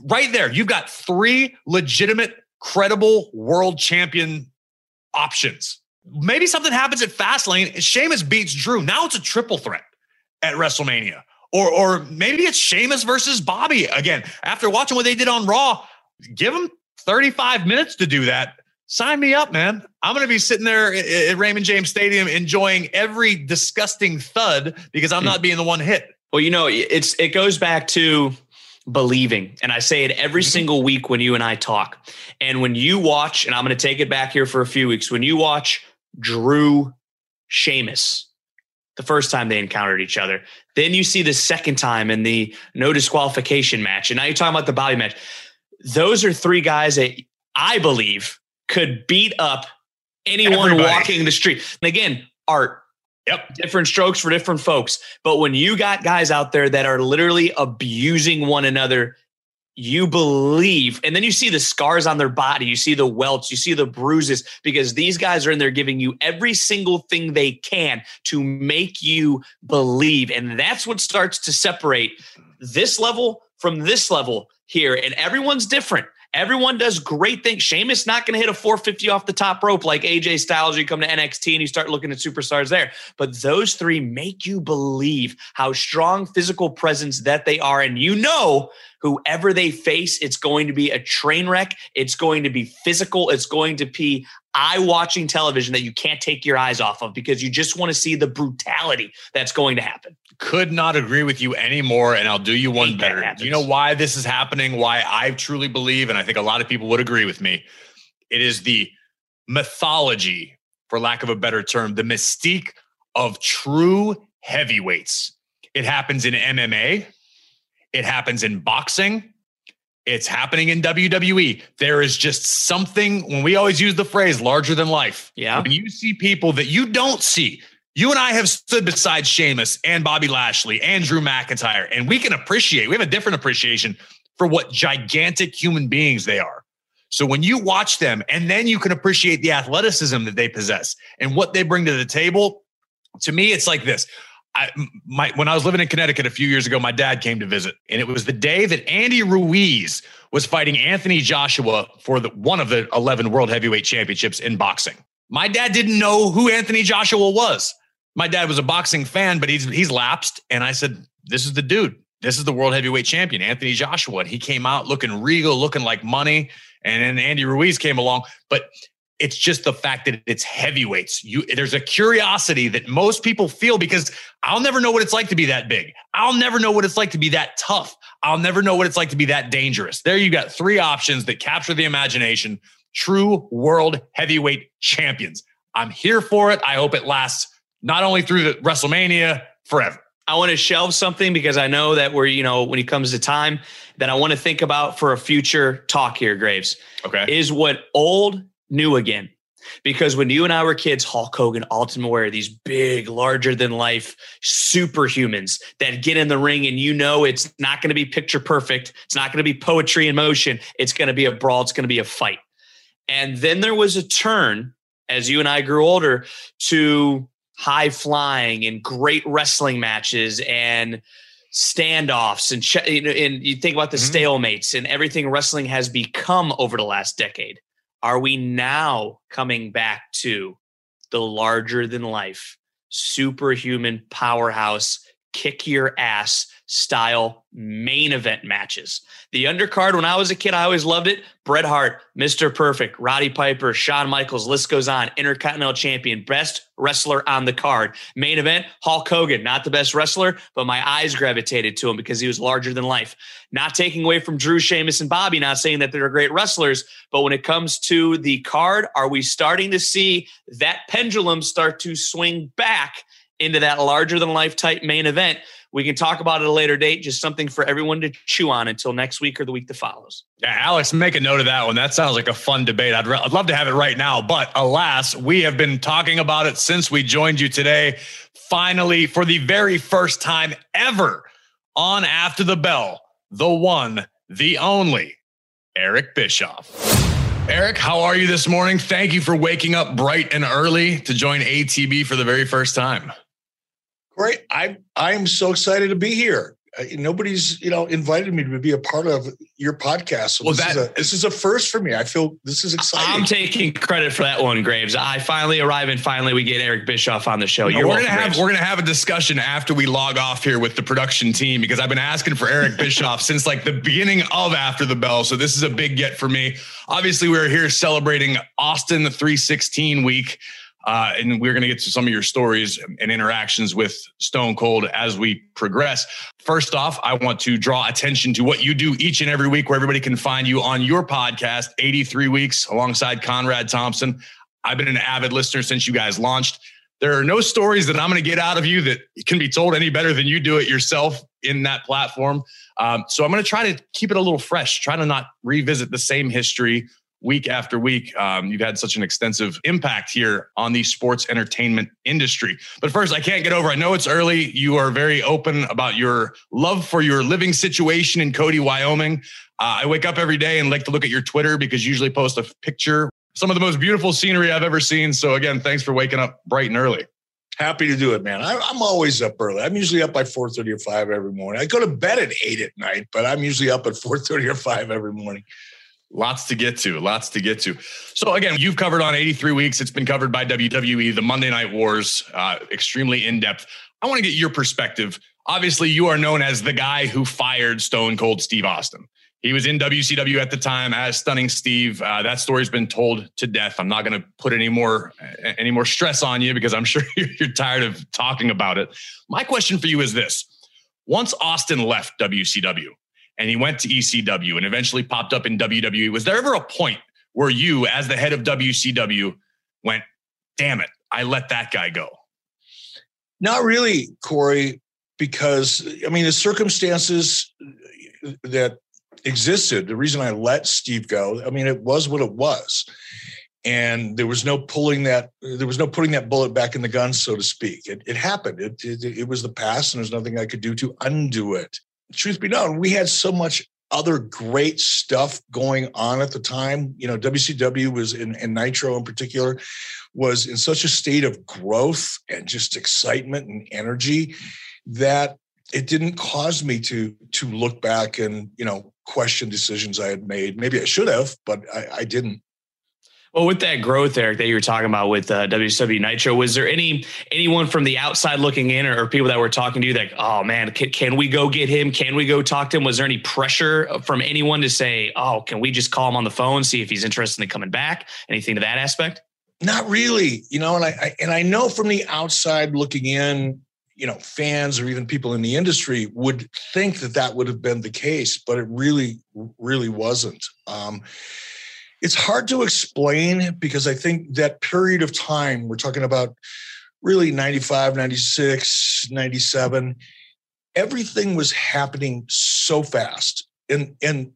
Speaker 2: Right there, you've got three legitimate, credible world champion options. Maybe something happens at Fastlane. Sheamus beats Drew. Now it's a triple threat at WrestleMania. Or, or maybe it's Sheamus versus Bobby again. After watching what they did on Raw, give them 35 minutes to do that sign me up, man. I'm going to be sitting there at Raymond James Stadium enjoying every disgusting thud because I'm not being the one hit.
Speaker 3: Well, you know, it's it goes back to believing. And I say it every mm-hmm. single week when you and I talk. And when you watch, and I'm going to take it back here for a few weeks, when you watch Drew Sheamus, the first time they encountered each other, then you see the second time in the no disqualification match. And now you're talking about the Bobby match. Those are three guys that I believe could beat up anyone Everybody. walking the street. And again, art. Yep. Different strokes for different folks. But when you got guys out there that are literally abusing one another, you believe, and then you see the scars on their body, you see the welts, you see the bruises, because these guys are in there giving you every single thing they can to make you believe. And that's what starts to separate this level from this level here. And everyone's different. Everyone does great things. Sheamus not going to hit a 450 off the top rope like AJ Styles. You come to NXT and you start looking at superstars there. But those three make you believe how strong physical presence that they are. And you know, whoever they face, it's going to be a train wreck. It's going to be physical. It's going to be eye watching television that you can't take your eyes off of because you just want to see the brutality that's going to happen.
Speaker 2: Could not agree with you anymore. And I'll do you one better. You know why this is happening? Why I truly believe, and I think a lot of people would agree with me. It is the mythology, for lack of a better term, the mystique of true heavyweights. It happens in MMA, it happens in boxing, it's happening in WWE. There is just something when we always use the phrase larger than life.
Speaker 3: Yeah.
Speaker 2: When you see people that you don't see, you and I have stood beside Sheamus and Bobby Lashley and Drew McIntyre, and we can appreciate, we have a different appreciation for what gigantic human beings they are. So when you watch them and then you can appreciate the athleticism that they possess and what they bring to the table, to me, it's like this. I, my, when I was living in Connecticut a few years ago, my dad came to visit, and it was the day that Andy Ruiz was fighting Anthony Joshua for the, one of the 11 World Heavyweight Championships in boxing. My dad didn't know who Anthony Joshua was. My dad was a boxing fan, but he's he's lapsed, and I said, "This is the dude. This is the World Heavyweight Champion, Anthony Joshua." And he came out looking regal, looking like money, and then Andy Ruiz came along, but it's just the fact that it's heavyweights. You there's a curiosity that most people feel because I'll never know what it's like to be that big. I'll never know what it's like to be that tough. I'll never know what it's like to be that dangerous. There you got three options that capture the imagination. True world heavyweight champions. I'm here for it. I hope it lasts not only through the WrestleMania forever.
Speaker 3: I want to shelve something because I know that we're, you know, when it comes to time, that I want to think about for a future talk here, Graves.
Speaker 2: Okay.
Speaker 3: Is what old new again. Because when you and I were kids, Hulk Hogan, Ultimate Warrior, these big, larger than life superhumans that get in the ring, and you know it's not going to be picture perfect. It's not going to be poetry in motion. It's going to be a brawl. It's going to be a fight. And then there was a turn as you and I grew older to high flying and great wrestling matches and standoffs and, and you think about the mm-hmm. stalemates and everything wrestling has become over the last decade are we now coming back to the larger than life, superhuman powerhouse kick your ass style main event matches. The undercard, when I was a kid, I always loved it. Bret Hart, Mr. Perfect, Roddy Piper, Shawn Michaels, list goes on. Intercontinental Champion, best wrestler on the card. Main event, Hulk Hogan, not the best wrestler, but my eyes gravitated to him because he was larger than life. Not taking away from Drew, Sheamus, and Bobby, not saying that they're great wrestlers, but when it comes to the card, are we starting to see that pendulum start to swing back into that larger than life type main event? We can talk about it at a later date, just something for everyone to chew on until next week or the week that follows.
Speaker 2: Yeah, Alex, make a note of that one. That sounds like a fun debate. I'd, re- I'd love to have it right now, but alas, we have been talking about it since we joined you today. Finally, for the very first time ever on After the Bell, the one, the only, Eric Bischoff. Eric, how are you this morning? Thank you for waking up bright and early to join ATB for the very first time.
Speaker 1: Great. I I'm so excited to be here. Uh, nobody's you know invited me to be a part of your podcast. So well, this, that, is a, this is a first for me. I feel this is exciting.
Speaker 3: I'm taking credit for that one, Graves. I finally arrive and finally we get Eric Bischoff on the show.
Speaker 2: we're gonna have we're gonna have a discussion after we log off here with the production team because I've been asking for Eric Bischoff since like the beginning of After the Bell. So this is a big get for me. Obviously, we're here celebrating Austin the 316 week. Uh, and we're going to get to some of your stories and interactions with Stone Cold as we progress. First off, I want to draw attention to what you do each and every week, where everybody can find you on your podcast, 83 Weeks, alongside Conrad Thompson. I've been an avid listener since you guys launched. There are no stories that I'm going to get out of you that can be told any better than you do it yourself in that platform. Um, so I'm going to try to keep it a little fresh, try to not revisit the same history week after week. Um, you've had such an extensive impact here on the sports entertainment industry. But first, I can't get over. I know it's early. You are very open about your love for your living situation in Cody, Wyoming. Uh, I wake up every day and like to look at your Twitter because you usually post a picture, some of the most beautiful scenery I've ever seen. So again, thanks for waking up bright and early.
Speaker 1: Happy to do it, man. I, am always up early. I'm usually up by 4:30 or 5 every morning. I go to bed at 8 at night, but I'm usually up at 4:30 or 5 every morning.
Speaker 2: Lots to get to, lots to get to. So again, you've covered on 83 weeks. It's been covered by WWE, the Monday Night Wars, uh, extremely in depth. I want to get your perspective. Obviously, you are known as the guy who fired Stone Cold Steve Austin. He was in WCW at the time as Stunning Steve. Uh, that story's been told to death. I'm not going to put any more any more stress on you because I'm sure you're tired of talking about it. My question for you is this: Once Austin left WCW, and he went to ECW and eventually popped up in WWE. Was there ever a point where you, as the head of WCW, went, damn it, I let that guy go?
Speaker 1: Not really, Corey, because I mean, the circumstances that existed, the reason I let Steve go, I mean, it was what it was. And there was no pulling that, there was no putting that bullet back in the gun, so to speak. It, it happened. It, it, it was the past, and there's nothing I could do to undo it truth be known, we had so much other great stuff going on at the time. You know, WCW was in, and Nitro in particular was in such a state of growth and just excitement and energy that it didn't cause me to to look back and you know question decisions I had made. Maybe I should have, but I, I didn't.
Speaker 3: Well, with that growth, Eric, that you were talking about with uh, WCW Nitro, was there any anyone from the outside looking in, or, or people that were talking to you, like, oh man, can, can, we go get him? Can we go talk to him? Was there any pressure from anyone to say, oh, can we just call him on the phone, see if he's interested in coming back? Anything to that aspect?
Speaker 1: Not really, you know. And I, I and I know from the outside looking in, you know, fans or even people in the industry would think that that would have been the case, but it really, really wasn't. Um, it's hard to explain because I think that period of time, we're talking about really 95, 96, 97, everything was happening so fast in, in,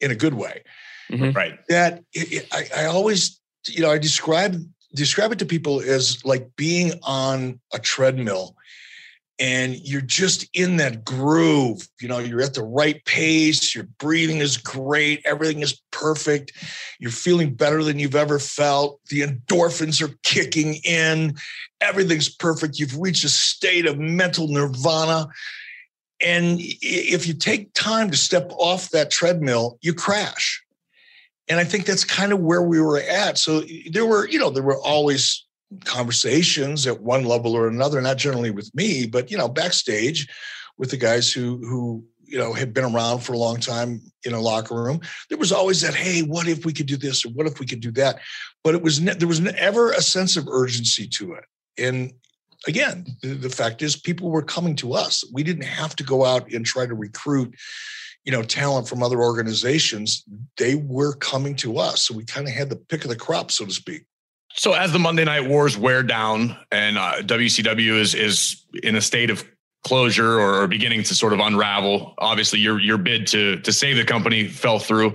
Speaker 1: in a good way.
Speaker 2: Mm-hmm. Right.
Speaker 1: That it, it, I, I always, you know, I describe describe it to people as like being on a treadmill and you're just in that groove. You know, you're at the right pace, your breathing is great, everything is perfect, you're feeling better than you've ever felt, the endorphins are kicking in, everything's perfect. You've reached a state of mental nirvana. And if you take time to step off that treadmill, you crash. And I think that's kind of where we were at. So there were, you know, there were always conversations at one level or another, not generally with me, but you know, backstage with the guys who who you know had been around for a long time in a locker room. There was always that, hey, what if we could do this or what if we could do that? But it was ne- there was never a sense of urgency to it. And again, the, the fact is, people were coming to us. We didn't have to go out and try to recruit you know talent from other organizations they were coming to us so we kind of had the pick of the crop so to speak
Speaker 2: so as the Monday Night Wars wear down and uh, WCW is is in a state of closure or beginning to sort of unravel, obviously your your bid to to save the company fell through.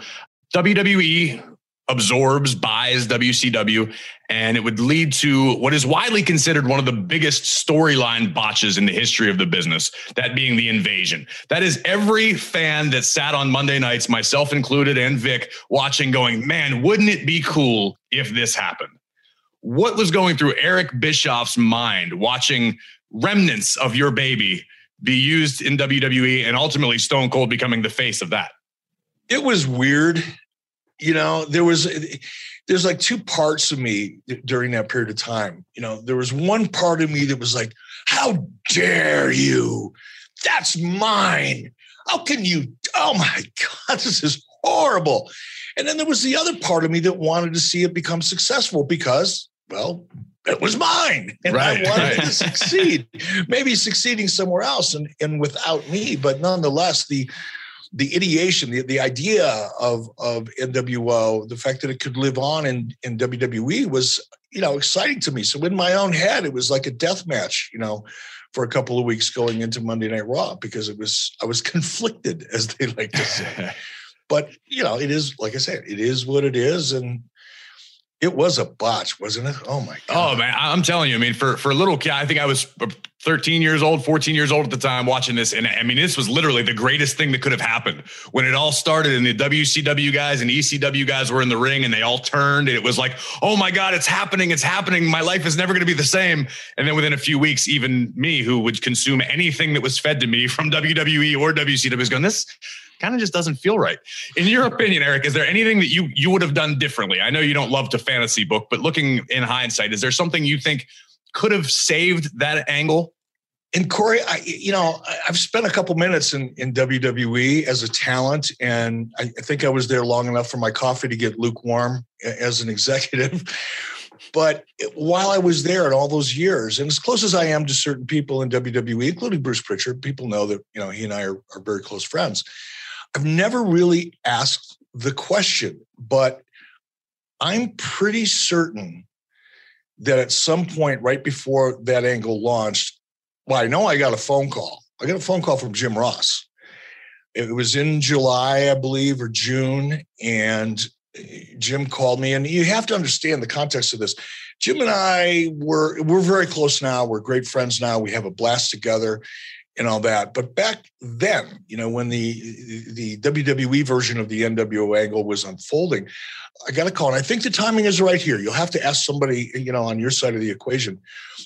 Speaker 2: WWE absorbs, buys WCW, and it would lead to what is widely considered one of the biggest storyline botches in the history of the business, that being the invasion. That is every fan that sat on Monday nights, myself included, and Vic, watching, going, man, wouldn't it be cool if this happened? What was going through Eric Bischoff's mind watching remnants of your baby be used in WWE and ultimately Stone Cold becoming the face of that?
Speaker 1: It was weird. You know, there was there's like two parts of me during that period of time. You know, there was one part of me that was like, "How dare you? That's mine. How can you? Oh my god, this is horrible." And then there was the other part of me that wanted to see it become successful because well, it was mine and right, I wanted right. to succeed. Maybe succeeding somewhere else and, and without me, but nonetheless, the the ideation, the, the idea of of NWO, the fact that it could live on in, in WWE was, you know, exciting to me. So in my own head, it was like a death match, you know, for a couple of weeks going into Monday Night Raw because it was I was conflicted, as they like to say. but you know, it is like I said, it is what it is, and it was a botch, wasn't it? Oh my god!
Speaker 2: Oh man, I'm telling you. I mean, for for a little kid, I think I was uh, 13 years old, 14 years old at the time watching this, and I mean, this was literally the greatest thing that could have happened when it all started. And the WCW guys and ECW guys were in the ring, and they all turned, and it was like, oh my god, it's happening! It's happening! My life is never going to be the same. And then within a few weeks, even me, who would consume anything that was fed to me from WWE or WCW, is going this kind of just doesn't feel right. In your opinion, Eric, is there anything that you you would have done differently? I know you don't love to fantasy book, but looking in hindsight, is there something you think could have saved that angle?
Speaker 1: And Corey, I you know I've spent a couple minutes in in WWE as a talent, and I, I think I was there long enough for my coffee to get lukewarm as an executive. But while I was there in all those years, and as close as I am to certain people in WWE, including Bruce Pritchard, people know that you know he and I are, are very close friends. I've never really asked the question, but I'm pretty certain that at some point right before that angle launched, well, I know I got a phone call. I got a phone call from Jim Ross. It was in July, I believe, or June, and Jim called me. And you have to understand the context of this. Jim and I were we're very close now. We're great friends now. We have a blast together and all that. But back then, you know, when the the WWE version of the NWO angle was unfolding, I got a call, and I think the timing is right here. You'll have to ask somebody, you know, on your side of the equation.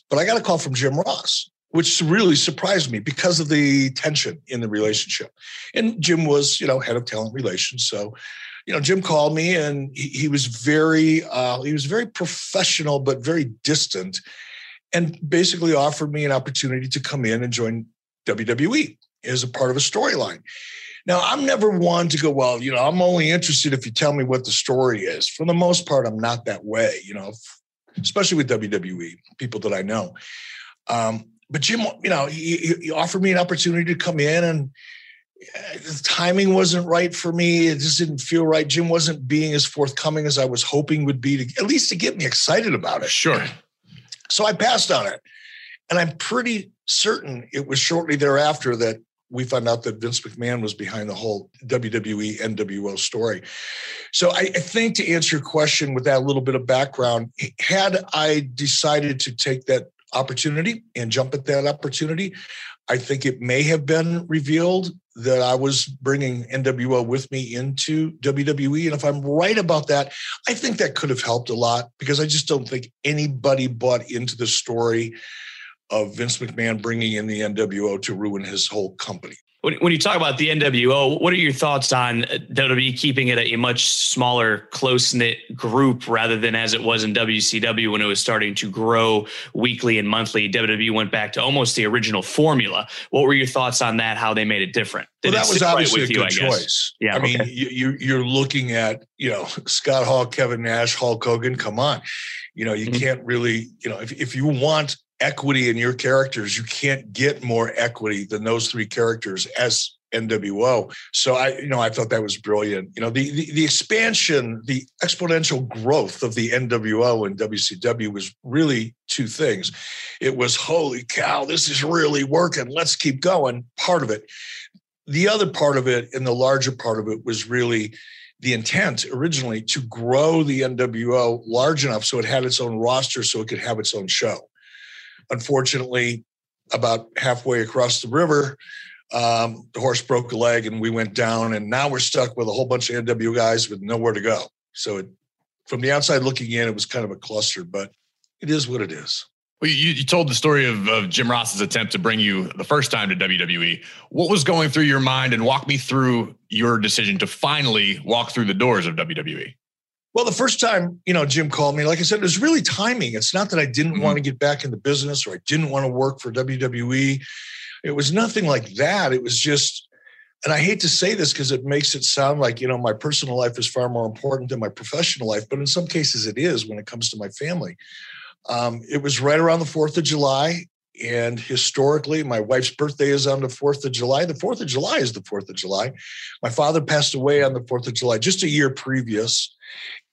Speaker 1: But I got a call from Jim Ross, which really surprised me because of the tension in the relationship. And Jim was, you know, head of talent relations, so. You know, Jim called me, and he, he was very, uh, he was very professional, but very distant, and basically offered me an opportunity to come in and join WWE as a part of a storyline. Now, I'm never one to go, well, you know, I'm only interested if you tell me what the story is. For the most part, I'm not that way, you know, especially with WWE, people that I know. Um, but Jim, you know, he, he, offered me an opportunity to come in and uh, the timing wasn't right for me. It just didn't feel right. Jim wasn't being as forthcoming as I was hoping would be to at least to get me excited about it.
Speaker 2: Sure.
Speaker 1: So I passed on it. And I'm pretty certain it was shortly thereafter that we found out that Vince McMahon was behind the whole WWE NWO story. So I, I, think to answer your question with that little bit of background, had I decided to take that opportunity and jump at that opportunity, I think it may have been revealed that I was bringing NWO with me into WWE. And if I'm right about that, I think that could have helped a lot because I just don't think anybody bought into the story of Vince McMahon bringing in the NWO to ruin his whole company.
Speaker 3: When, you talk about the NWO, what are your thoughts on WWE keeping it a, a much smaller, close knit group rather than as it was in WCW when it was starting to grow weekly and monthly? WWE went back to almost the original formula. What were your thoughts on that? How they made it different?
Speaker 1: Did well, that was obviously right a good you, choice. Yeah, I okay. mean, you, you're looking at you know Scott Hall, Kevin Nash, Hulk Hogan. Come on, you know you mm-hmm. can't really you know if if you want equity in your characters. You can't get more equity than those three characters as NWO. So I, you know, I thought that was brilliant. You know, the, the, the expansion, the exponential growth of the NWO and WCW was really two things. It was holy cow, this is really working. Let's keep going. Part of it. The other part of it, and the larger part of it, was really the intent originally to grow the NWO large enough so it had its own roster, so it could have its own show. Unfortunately, about halfway across the river, um, the horse broke a leg and we went down. And now we're stuck with a whole bunch of NW guys with nowhere to go. So it, from the outside looking in, it was kind of a cluster, but it is what it is.
Speaker 2: Well, you, you told the story of, of, Jim Ross's attempt to bring you the first time to WWE. What was going through your mind, and walk me through your decision to finally walk through the doors of WWE?
Speaker 1: Well, the first time, you know, Jim called me, like I said, it was really timing. It's not that I didn't mm-hmm. want to get back in the business or I didn't want to work for WWE. It was nothing like that. It was just, and I hate to say this because it makes it sound like, you know, my personal life is far more important than my professional life, but in some cases it is when it comes to my family. Um, it was right around the 4th of July. And historically, my wife's birthday is on the 4th of July. The 4th of July is the 4th of July. My father passed away on the 4th of July, just a year previous.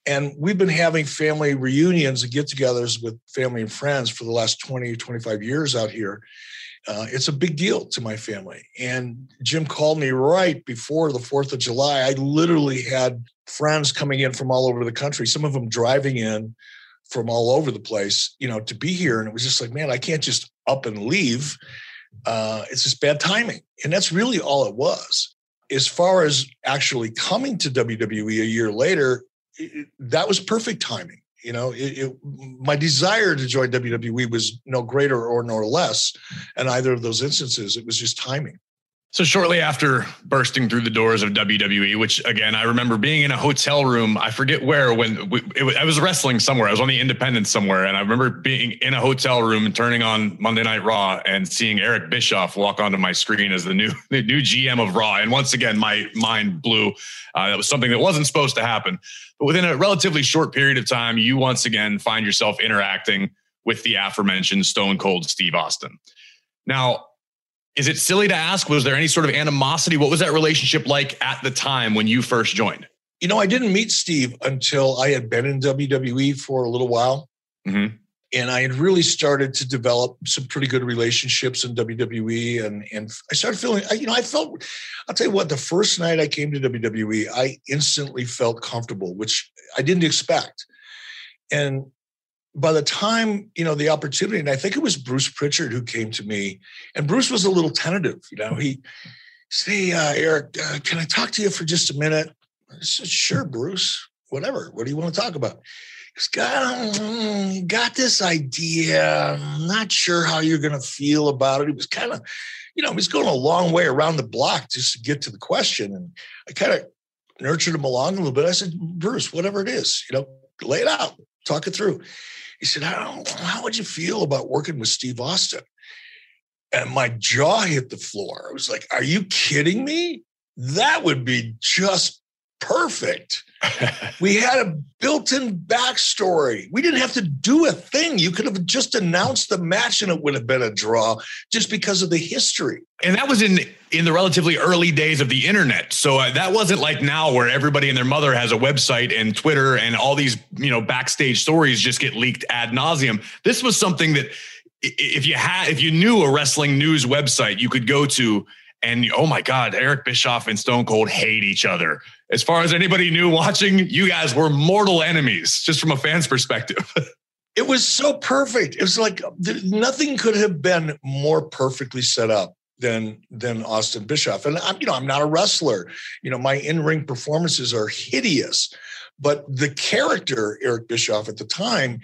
Speaker 1: And we've been having family reunions and get togethers with family and friends for the last 20, 25 years out here. Uh, it's a big deal to my family. And Jim called me right before the 4th of July. I literally had friends coming in from all over the country, some of them driving in from all over the place, you know, to be here. And it was just like, man, I can't just up and leave. Uh, it's just bad timing. And that's really all it was. As far as actually coming to WWE a year later, that was perfect timing. You know, it, it, my desire to join WWE was no greater or nor less in either of those instances. It was just timing.
Speaker 2: So shortly after bursting through the doors of WWE, which again I remember being in a hotel room, I forget where when we, it, I was wrestling somewhere. I was on the Independent somewhere, and I remember being in a hotel room and turning on Monday Night Raw and seeing Eric Bischoff walk onto my screen as the new the new GM of Raw. And once again, my mind blew. Uh, that was something that wasn't supposed to happen. But within a relatively short period of time, you once again find yourself interacting with the aforementioned Stone Cold Steve Austin. Now, is it silly to ask? Was there any sort of animosity? What was that relationship like at the time when you first joined?
Speaker 1: You know, I didn't meet Steve until I had been in WWE for a little while. Mm-hmm. And I had really started to develop some pretty good relationships in WWE. And, and I started feeling, you know, I felt, I'll tell you what, the first night I came to WWE, I instantly felt comfortable, which I didn't expect. And by the time you know the opportunity and i think it was bruce pritchard who came to me and bruce was a little tentative you know he said hey uh, eric uh, can i talk to you for just a minute? I said sure bruce whatever. What do you want to talk about? He's got, mm, got this idea. I'm not sure how you're going to feel about it. He was kind of you know he's going a long way around the block just to get to the question and i kind of nurtured him along a little bit. I said bruce whatever it is you know lay it out talk it through he said, how, how would you feel about working with Steve Austin? And my jaw hit the floor. I was like, Are you kidding me? That would be just perfect. we had a built-in backstory. We didn't have to do a thing. You could have just announced the match and it would have been a draw just because of the history.
Speaker 2: And that was in in the relatively early days of the internet. So uh, that wasn't like now where everybody and their mother has a website and Twitter and all these, you know, backstage stories just get leaked ad nauseum. This was something that if you had if you knew a wrestling news website, you could go to and oh my God, Eric Bischoff and Stone Cold hate each other. As far as anybody knew watching, you guys were mortal enemies, just from a fan's perspective.
Speaker 1: it was so perfect. It was like nothing could have been more perfectly set up than than Austin Bischoff. And I'm, you know, I'm not a wrestler. You know, my in-ring performances are hideous, but the character Eric Bischoff at the time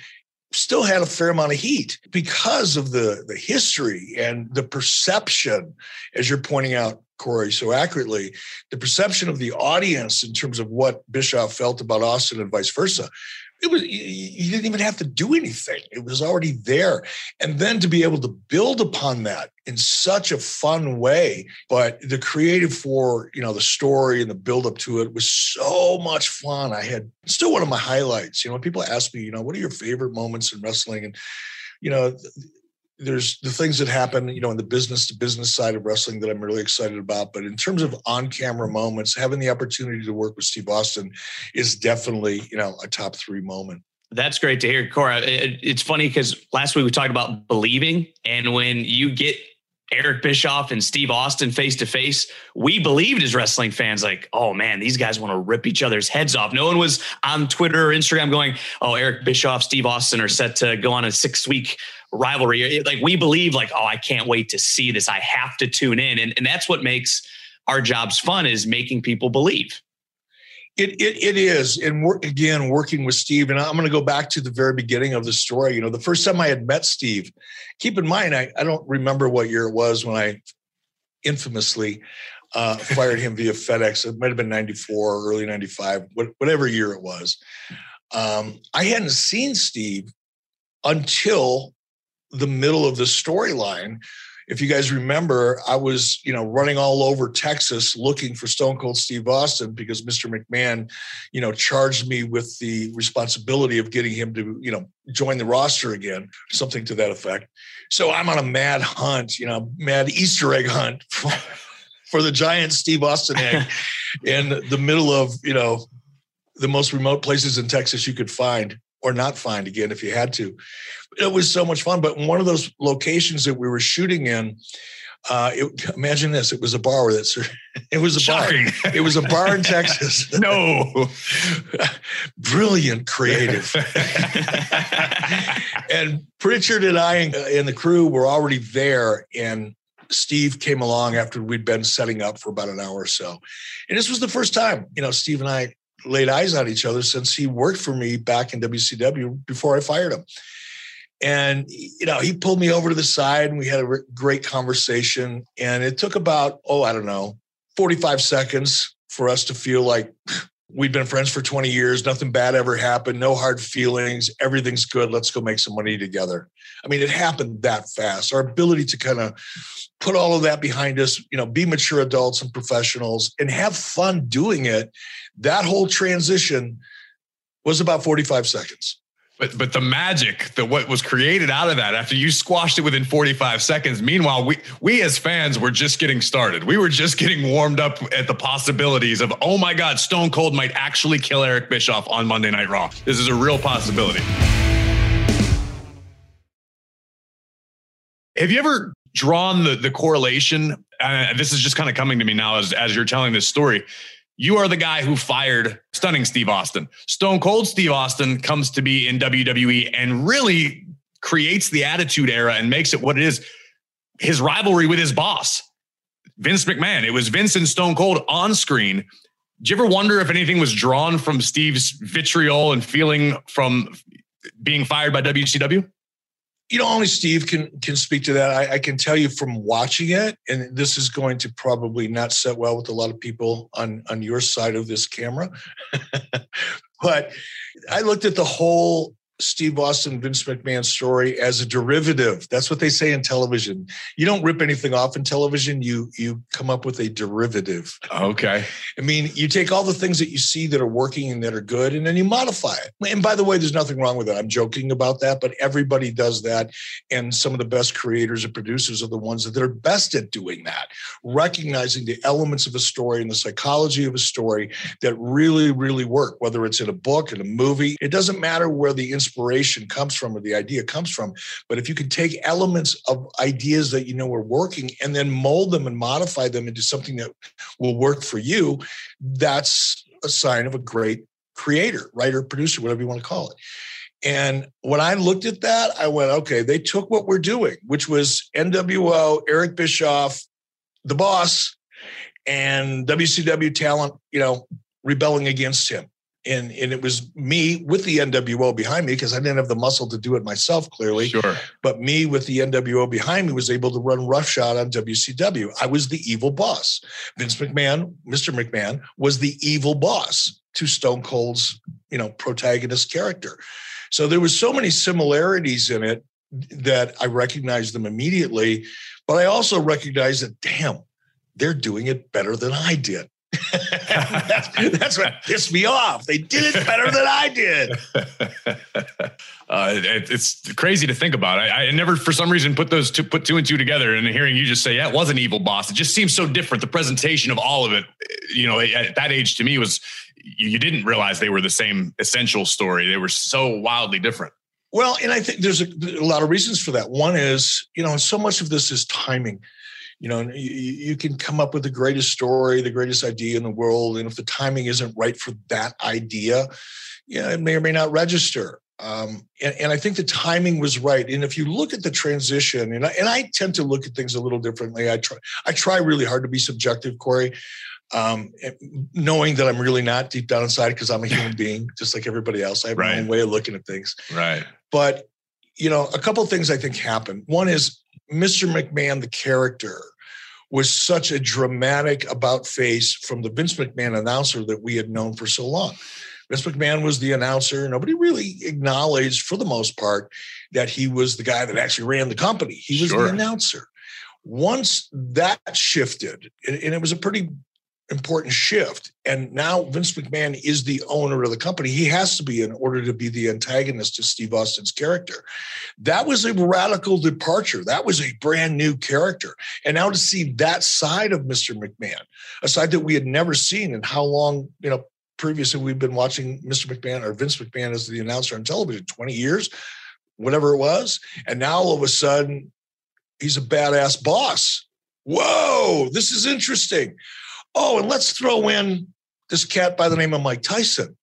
Speaker 1: still had a fair amount of heat because of the the history and the perception, as you're pointing out, Corey, so accurately, the perception of the audience in terms of what Bischoff felt about Austin and vice versa. It was you didn't even have to do anything. It was already there. And then to be able to build upon that in such a fun way. But the creative for, you know, the story and the build up to it was so much fun. I had still one of my highlights. You know, people ask me, you know, what are your favorite moments in wrestling? And, you know, there's the things that happen, you know, in the business to business side of wrestling that I'm really excited about. But in terms of on camera moments, having the opportunity to work with Steve Austin is definitely, you know, a top three moment.
Speaker 3: That's great to hear, Cora. It's funny because last week we talked about believing, and when you get Eric Bischoff and Steve Austin face to face, we believed as wrestling fans, like, oh man, these guys want to rip each other's heads off. No one was on Twitter or Instagram going, oh, Eric Bischoff, Steve Austin are set to go on a six week rivalry. Like we believe, like, oh, I can't wait to see this. I have to tune in. And, and that's what makes our jobs fun is making people believe.
Speaker 1: It, it, it is. And work, again, working with Steve, and I'm going to go back to the very beginning of the story. You know, the first time I had met Steve, keep in mind, I, I don't remember what year it was when I infamously uh, fired him via FedEx. It might have been 94, early 95, whatever year it was. Um, I hadn't seen Steve until the middle of the storyline. If you guys remember, I was, you know, running all over Texas looking for Stone Cold Steve Austin because Mr. McMahon, you know, charged me with the responsibility of getting him to, you know, join the roster again, something to that effect. So I'm on a mad hunt, you know, mad Easter egg hunt for, for the giant Steve Austin egg in the middle of, you know, the most remote places in Texas you could find or not find again if you had to. It was so much fun. But one of those locations that we were shooting in, uh, it, imagine this: it was a bar that's it was a Shocking. bar. It was a bar in Texas.
Speaker 2: no,
Speaker 1: brilliant, creative. and Pritchard and I and the crew were already there, and Steve came along after we'd been setting up for about an hour or so. And this was the first time, you know, Steve and I laid eyes on each other since he worked for me back in WCW before I fired him. And you know, he pulled me over to the side and we had a great conversation. And it took about, oh, I don't know, 45 seconds for us to feel like we'd been friends for 20 years, nothing bad ever happened, no hard feelings, everything's good, let's go make some money together. I mean, it happened that fast. Our ability to kind of put all of that behind us, you know, be mature adults and professionals and have fun doing it that whole transition was about 45 seconds.
Speaker 2: But but the magic that what was created out of that after you squashed it within 45 seconds. Meanwhile, we we as fans were just getting started. We were just getting warmed up at the possibilities of oh my God, Stone Cold might actually kill Eric Bischoff on Monday Night Raw. This is a real possibility. Have you ever drawn the the correlation? Uh, this is just kind of coming to me now as as you're telling this story you are the guy who fired stunning Steve Austin. Stone Cold Steve Austin comes to be in WWE and really creates the attitude era and makes it what it is. His rivalry with his boss, Vince McMahon. It was Vince and Stone Cold on screen. Do you ever wonder if anything was drawn from Steve's vitriol and feeling from being fired by WCW?
Speaker 1: You know, only Steve can can speak to that. I, I, can tell you from watching it, and this is going to probably not set well with a lot of people on on your side of this camera. but I looked at the whole Steve Austin, Vince McMahon story as a derivative. That's what they say in television. You don't rip anything off in television. You you come up with a derivative.
Speaker 2: Okay.
Speaker 1: I mean, you take all the things that you see that are working and that are good, and then you modify it. And by the way, there's nothing wrong with it. I'm joking about that, but everybody does that. And some of the best creators and producers are the ones that are best at doing that, recognizing the elements of a story and the psychology of a story that really, really work, whether it's in a book, in a movie. It doesn't matter where the inspiration comes from or the idea comes from. But if you can take elements of ideas that you know are working and then mold them and modify them into something that will work for you, that's a sign of a great creator, writer, producer, whatever you want to call it. And when I looked at that, I went, okay, they took what we're doing, which was NWO, Eric Bischoff, the boss, and WCW talent, you know, rebelling against him and and it was me with the NWO behind me because I didn't have the muscle to do it myself, clearly.
Speaker 2: Sure.
Speaker 1: But me with the NWO behind me was able to run roughshod on WCW. I was the evil boss. Vince McMahon, Mr. McMahon, was the evil boss to Stone Cold's, you know, protagonist character. So there was so many similarities in it that I recognized them immediately. But I also recognized that, damn, they're doing it better than I did. That's, that's, what pissed me off. They did it better than I did.
Speaker 2: Uh, it, it's crazy to think about. I, I, never, for some reason, put those two, put two and two together. And hearing you just say, "Yeah, it was an evil boss," it just seems so different. The presentation of all of it, you know, at that age to me was you didn't realize they were the same essential story. They were so wildly different.
Speaker 1: Well, and I think there's a, a lot of reasons for that. One is, you know, so much of this is timing you know you, you, can come up with the greatest story the greatest idea in the world and if the timing isn't right for that idea yeah it may or may not register um, and, and, I think the timing was right. And if you look at the transition, and I, and I tend to look at things a little differently. I try I try really hard to be subjective, Corey, um, knowing that I'm really not deep down inside because I'm a human being, just like everybody else. I have right. my own way of looking at things.
Speaker 2: Right.
Speaker 1: But you know, a couple of things I think happened. One is Mr. McMahon, the character, was such a dramatic about face from the Vince McMahon announcer that we had known for so long. Vince McMahon was the announcer. Nobody really acknowledged, for the most part, that he was the guy that actually ran the company. He was sure. the announcer. Once that shifted, and it was a pretty important shift. And now Vince McMahon is the owner of the company. He has to be in order to be the antagonist to Steve Austin's character. That was a radical departure. That was a brand new character. And now to see that side of Mr. McMahon, a side that we had never seen in how long, you know, previously we've been watching Mr. McMahon or Vince McMahon as the announcer on television 20 years, whatever it was. And now all of a sudden, he's a badass boss. Whoa, this is interesting. Oh, and let's throw in this cat by the name of Mike Tyson.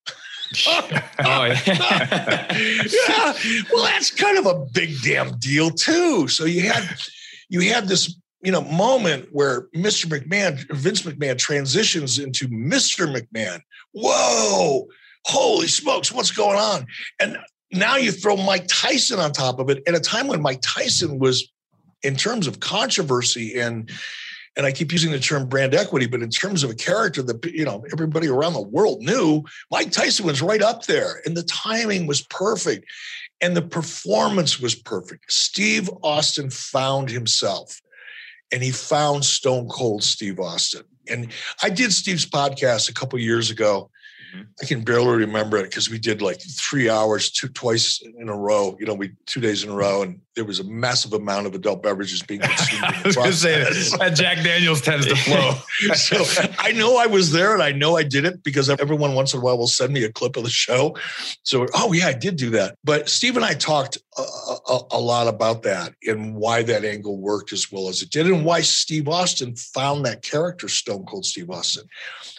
Speaker 1: oh, yeah. yeah. Well, that's kind of a big damn deal too. So you had you had this you know moment where Mr. McMahon, Vince McMahon transitions into Mr. McMahon. Whoa, holy smokes, what's going on? And now you throw Mike Tyson on top of it at a time when Mike Tyson was in terms of controversy and and I keep using the term brand equity, but in terms of a character that you know everybody around the world knew, Mike Tyson was right up there, and the timing was perfect, and the performance was perfect. Steve Austin found himself, and he found Stone Cold Steve Austin. And I did Steve's podcast a couple years ago, Mm-hmm. I can barely remember it because we did like three hours, two twice in a row. You know, we two days in a row, and there was a massive amount of adult beverages being consumed. I was going to
Speaker 2: say that Jack Daniels tends to flow.
Speaker 1: so I know I was there, and I know I did it because everyone once in a while will send me a clip of the show. So, oh yeah, I did do that. But Steve and I talked a, a, a lot about that and why that angle worked as well as it did, and why Steve Austin found that character, Stone Cold Steve Austin.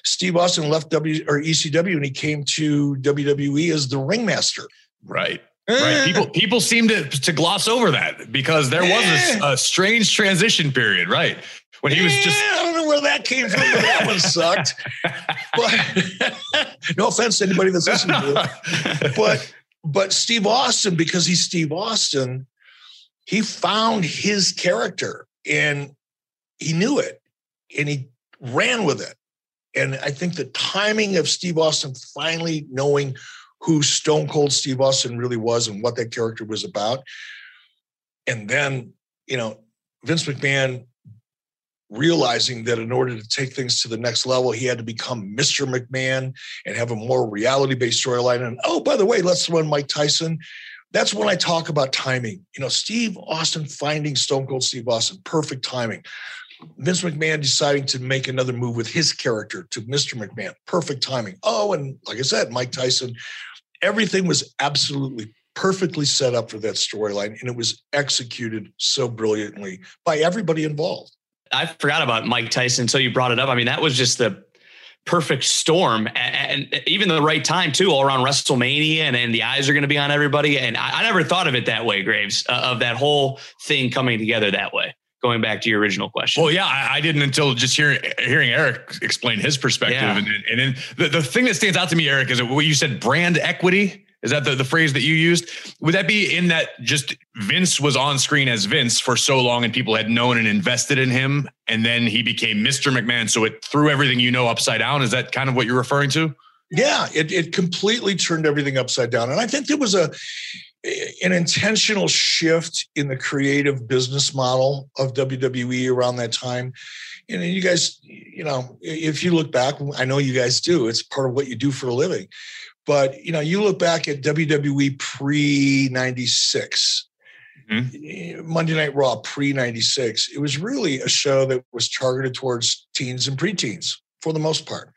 Speaker 1: Steve Austin left W or ECW and he came to WWE as the ringmaster.
Speaker 2: Right. Right. Eh. People people seem to to gloss over that because there was a, eh. a strange transition period, right? When he was just
Speaker 1: I don't know where that came from, but that one sucked. But no offense to anybody that's listening to it. But but Steve Austin, because he's Steve Austin, he found his character and he knew it and he ran with it. And I think the timing of Steve Austin finally knowing who Stone Cold Steve Austin really was and what that character was about. And then, you know, Vince McMahon realizing that in order to take things to the next level, he had to become Mr. McMahon and have a more reality based storyline. And oh, by the way, let's run Mike Tyson. That's when I talk about timing. You know, Steve Austin finding Stone Cold Steve Austin, perfect timing. Vince McMahon deciding to make another move with his character to Mr. McMahon. Perfect timing. Oh, and like I said, Mike Tyson, everything was absolutely perfectly set up for that storyline, and it was executed so brilliantly by everybody involved.
Speaker 3: I forgot about Mike Tyson until you brought it up. I mean, that was just the perfect storm and, and even the right time too all around wrestlemania and, and the eyes are going to be on everybody and I, I, never thought of it that way graves uh, of that whole thing coming together that way going back to your original question.
Speaker 2: Well, yeah, I, I didn't until just hearing hearing Eric explain his perspective, yeah. and, and then the, the thing that stands out to me, Eric, is what you said: brand equity. Is that the, the phrase that you used? Would that be in that just Vince was on screen as Vince for so long and people had known and invested in him and then he became Mr. McMahon. So it threw everything you know upside down. Is that kind of what you're referring to?
Speaker 1: Yeah, it, it completely turned everything upside down. And I think there was a an intentional shift in the creative business model of WWE around that time. And you guys, you know, if you look back, I know you guys do, it's part of what you do for a living. But, you know, you look back at WWE pre 96, mm-hmm. Monday Night Raw pre 96, it was really a show that was targeted towards teens and preteens for the most part.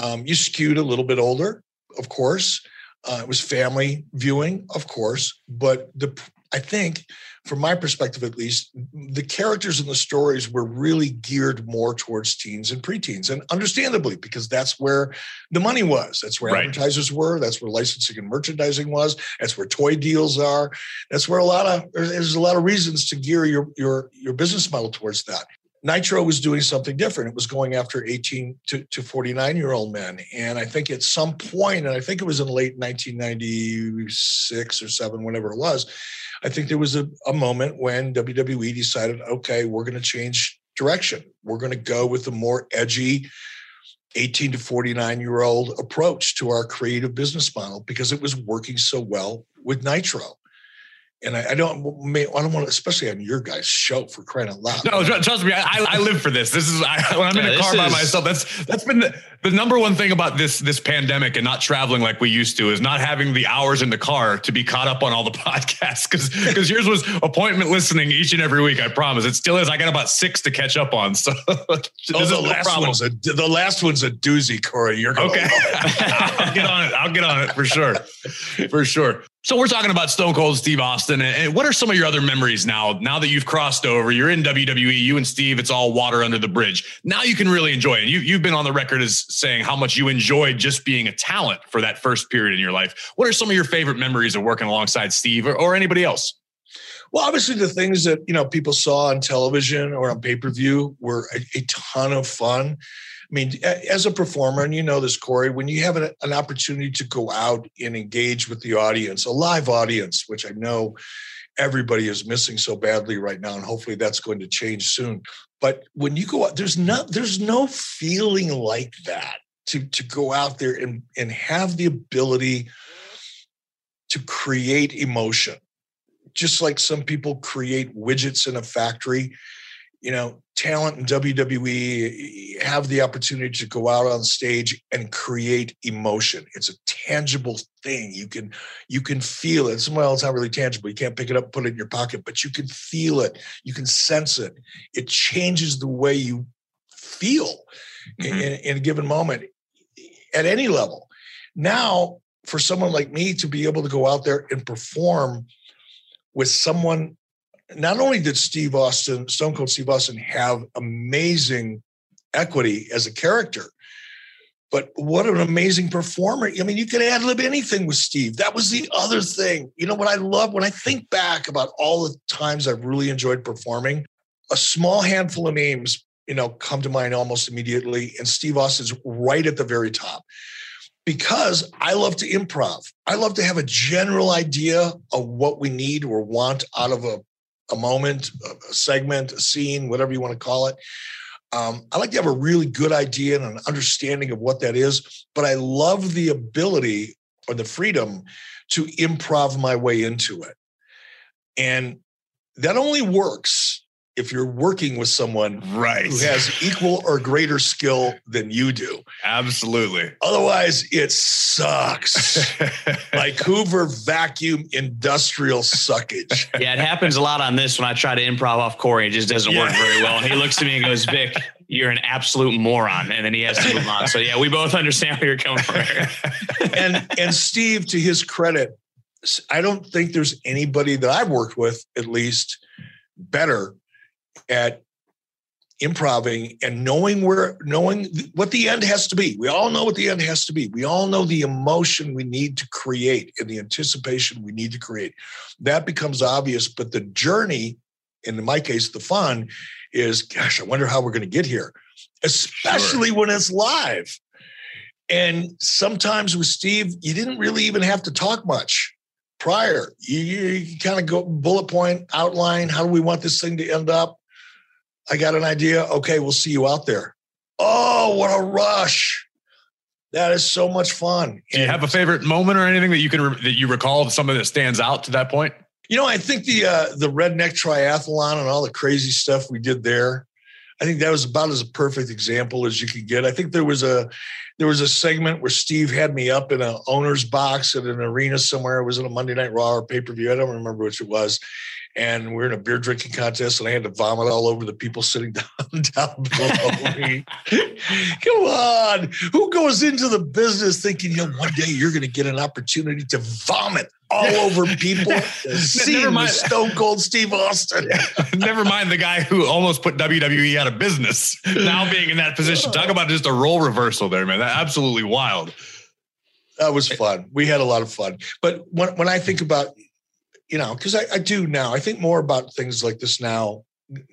Speaker 1: Um, you skewed a little bit older, of course. Uh, it was family viewing, of course, but the I think, from my perspective at least, the characters and the stories were really geared more towards teens and preteens, and understandably, because that's where the money was. That's where right. advertisers were. That's where licensing and merchandising was. That's where toy deals are. That's where a lot of there's a lot of reasons to gear your your your business model towards that. Nitro was doing something different. It was going after 18 to, to 49 year old men. And I think at some point, and I think it was in late 1996 or seven, whenever it was, I think there was a, a moment when WWE decided, okay, we're going to change direction. We're going to go with a more edgy 18 to 49 year old approach to our creative business model because it was working so well with Nitro and I, I, don't I don't want to, especially on your guys' show for crying out loud.
Speaker 2: No, trust me, I, I live for this. This is I, when I'm yeah, in a car by myself. That's that's been the, the, number one thing about this this pandemic and not traveling like we used to is not having the hours in the car to be caught up on all the podcasts because because yours was appointment listening each and every week. I promise it still is. I got about six to catch up on. So oh,
Speaker 1: the last no one's a the last one's a doozy, Corey. You're
Speaker 2: okay. I'll get on it. I'll get on it for sure, for sure. So we're talking about Stone Cold Steve Austin, and what are some of your other memories now? Now that you've crossed over, you're in WWE. You and Steve, it's all water under the bridge. Now you can really enjoy it. You, you've been on the record as saying how much you enjoyed just being a talent for that first period in your life. What are some of your favorite memories of working alongside Steve or, or anybody else?
Speaker 1: Well, obviously the things that you know people saw on television or on pay per view were a, a ton of fun. I mean, as a performer, and you know this, Corey, when you have an, an, opportunity to go out and engage with the audience, a live audience, which I know everybody is missing so badly right now, and hopefully that's going to change soon. But when you go out, there's not there's no feeling like that to to go out there and and have the ability to create emotion, just like some people create widgets in a factory you know, talent in WWE have the opportunity to go out on stage and create emotion. It's a tangible thing. You can you can feel it. Well, it's not really tangible. You can't pick it up, put it in your pocket, but you can feel it. You can sense it. It changes the way you feel mm-hmm. in, in a given moment at any level. Now, for someone like me to be able to go out there and perform with someone not only did Steve Austin, Stone Cold Steve Austin, have amazing equity as a character, but what an amazing performer. I mean, you could ad lib anything with Steve. That was the other thing. You know what I love when I think back about all the times I've really enjoyed performing, a small handful of names, you know, come to mind almost immediately. And Steve Austin's right at the very top because I love to improv. I love to have a general idea of what we need or want out of a a moment, a segment, a scene, whatever you want to call it. Um, I like to have a really good idea and an understanding of what that is, but I love the ability or the freedom to improv my way into it. And that only works if you're working with someone
Speaker 2: right.
Speaker 1: who has equal or greater skill than you do.
Speaker 2: Absolutely.
Speaker 1: Otherwise, it sucks. like Hoover vacuum industrial suckage.
Speaker 3: Yeah, it happens a lot on this when I try to improv off Corey. It just doesn't yeah. work very well. And he looks at me and goes, Vic, you're an absolute moron. And then he has to move on. So yeah, we both understand where you're coming from.
Speaker 1: and and Steve, to his credit, I don't think there's anybody that I've worked with, at least, better at improving and knowing where knowing what the end has to be we all know what the end has to be we all know the emotion we need to create and the anticipation we need to create that becomes obvious but the journey And in my case, the fun is, gosh, I wonder how we're going to get here, especially sure. when it's live. And sometimes with Steve, you didn't really even have to talk much prior. You, you kind of go bullet point, outline, how do we want this thing to end up? I got an idea. Okay, we'll see you out there. Oh, what a rush. That is so much fun.
Speaker 2: Do you have a favorite moment or anything that you can that you recall something that stands out to that point?
Speaker 1: You know, I think the uh, the redneck triathlon and all the crazy stuff we did there. I think that was about as a perfect example as you could get. I think there was a there was a segment where Steve had me up in an owner's box at an arena somewhere. It was in a Monday Night Raw or pay per view. I don't remember which it was and we're in a beer drinking contest, and I had to vomit all over the people sitting down down below me. Come on, who goes into the business thinking, you know, one day you're going to get an opportunity to vomit all over people? Never mind Stone Cold Steve Austin.
Speaker 2: Never mind the guy who almost put WWE out of business. Now being in that position, talk about just a role reversal there, man. That absolutely wild.
Speaker 1: That was fun. We had a lot of fun. But when when I think about you know, because I, I do now. I think more about things like this now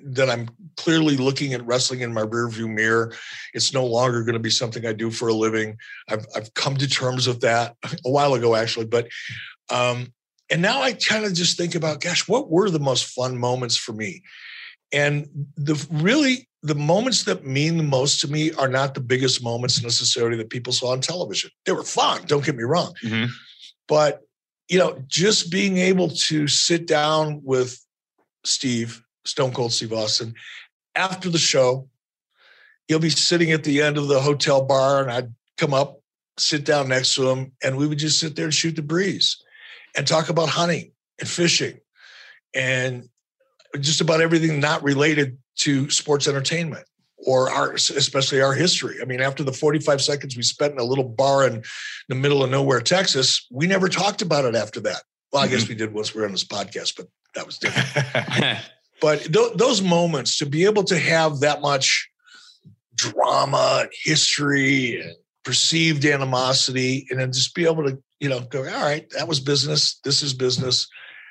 Speaker 1: that I'm clearly looking at wrestling in my rearview mirror. It's no longer going to be something I do for a living. I've I've come to terms with that a while ago, actually. But um, and now I kind of just think about, gosh, what were the most fun moments for me? And the really the moments that mean the most to me are not the biggest moments necessarily that people saw on television. They were fun, don't get me wrong. Mm-hmm. But you know, just being able to sit down with Steve, Stone Cold Steve Austin, after the show, he'll be sitting at the end of the hotel bar, and I'd come up, sit down next to him, and we would just sit there and shoot the breeze and talk about hunting and fishing and just about everything not related to sports entertainment or our especially our history. I mean, after the 45 seconds we spent in a little bar in the middle of nowhere, Texas, we never talked about it after that. Well, I mm-hmm. guess we did once we were on this podcast, but that was different. but th- those moments to be able to have that much drama and history and perceived animosity, and then just be able to, you know, go, all right, that was business. This is business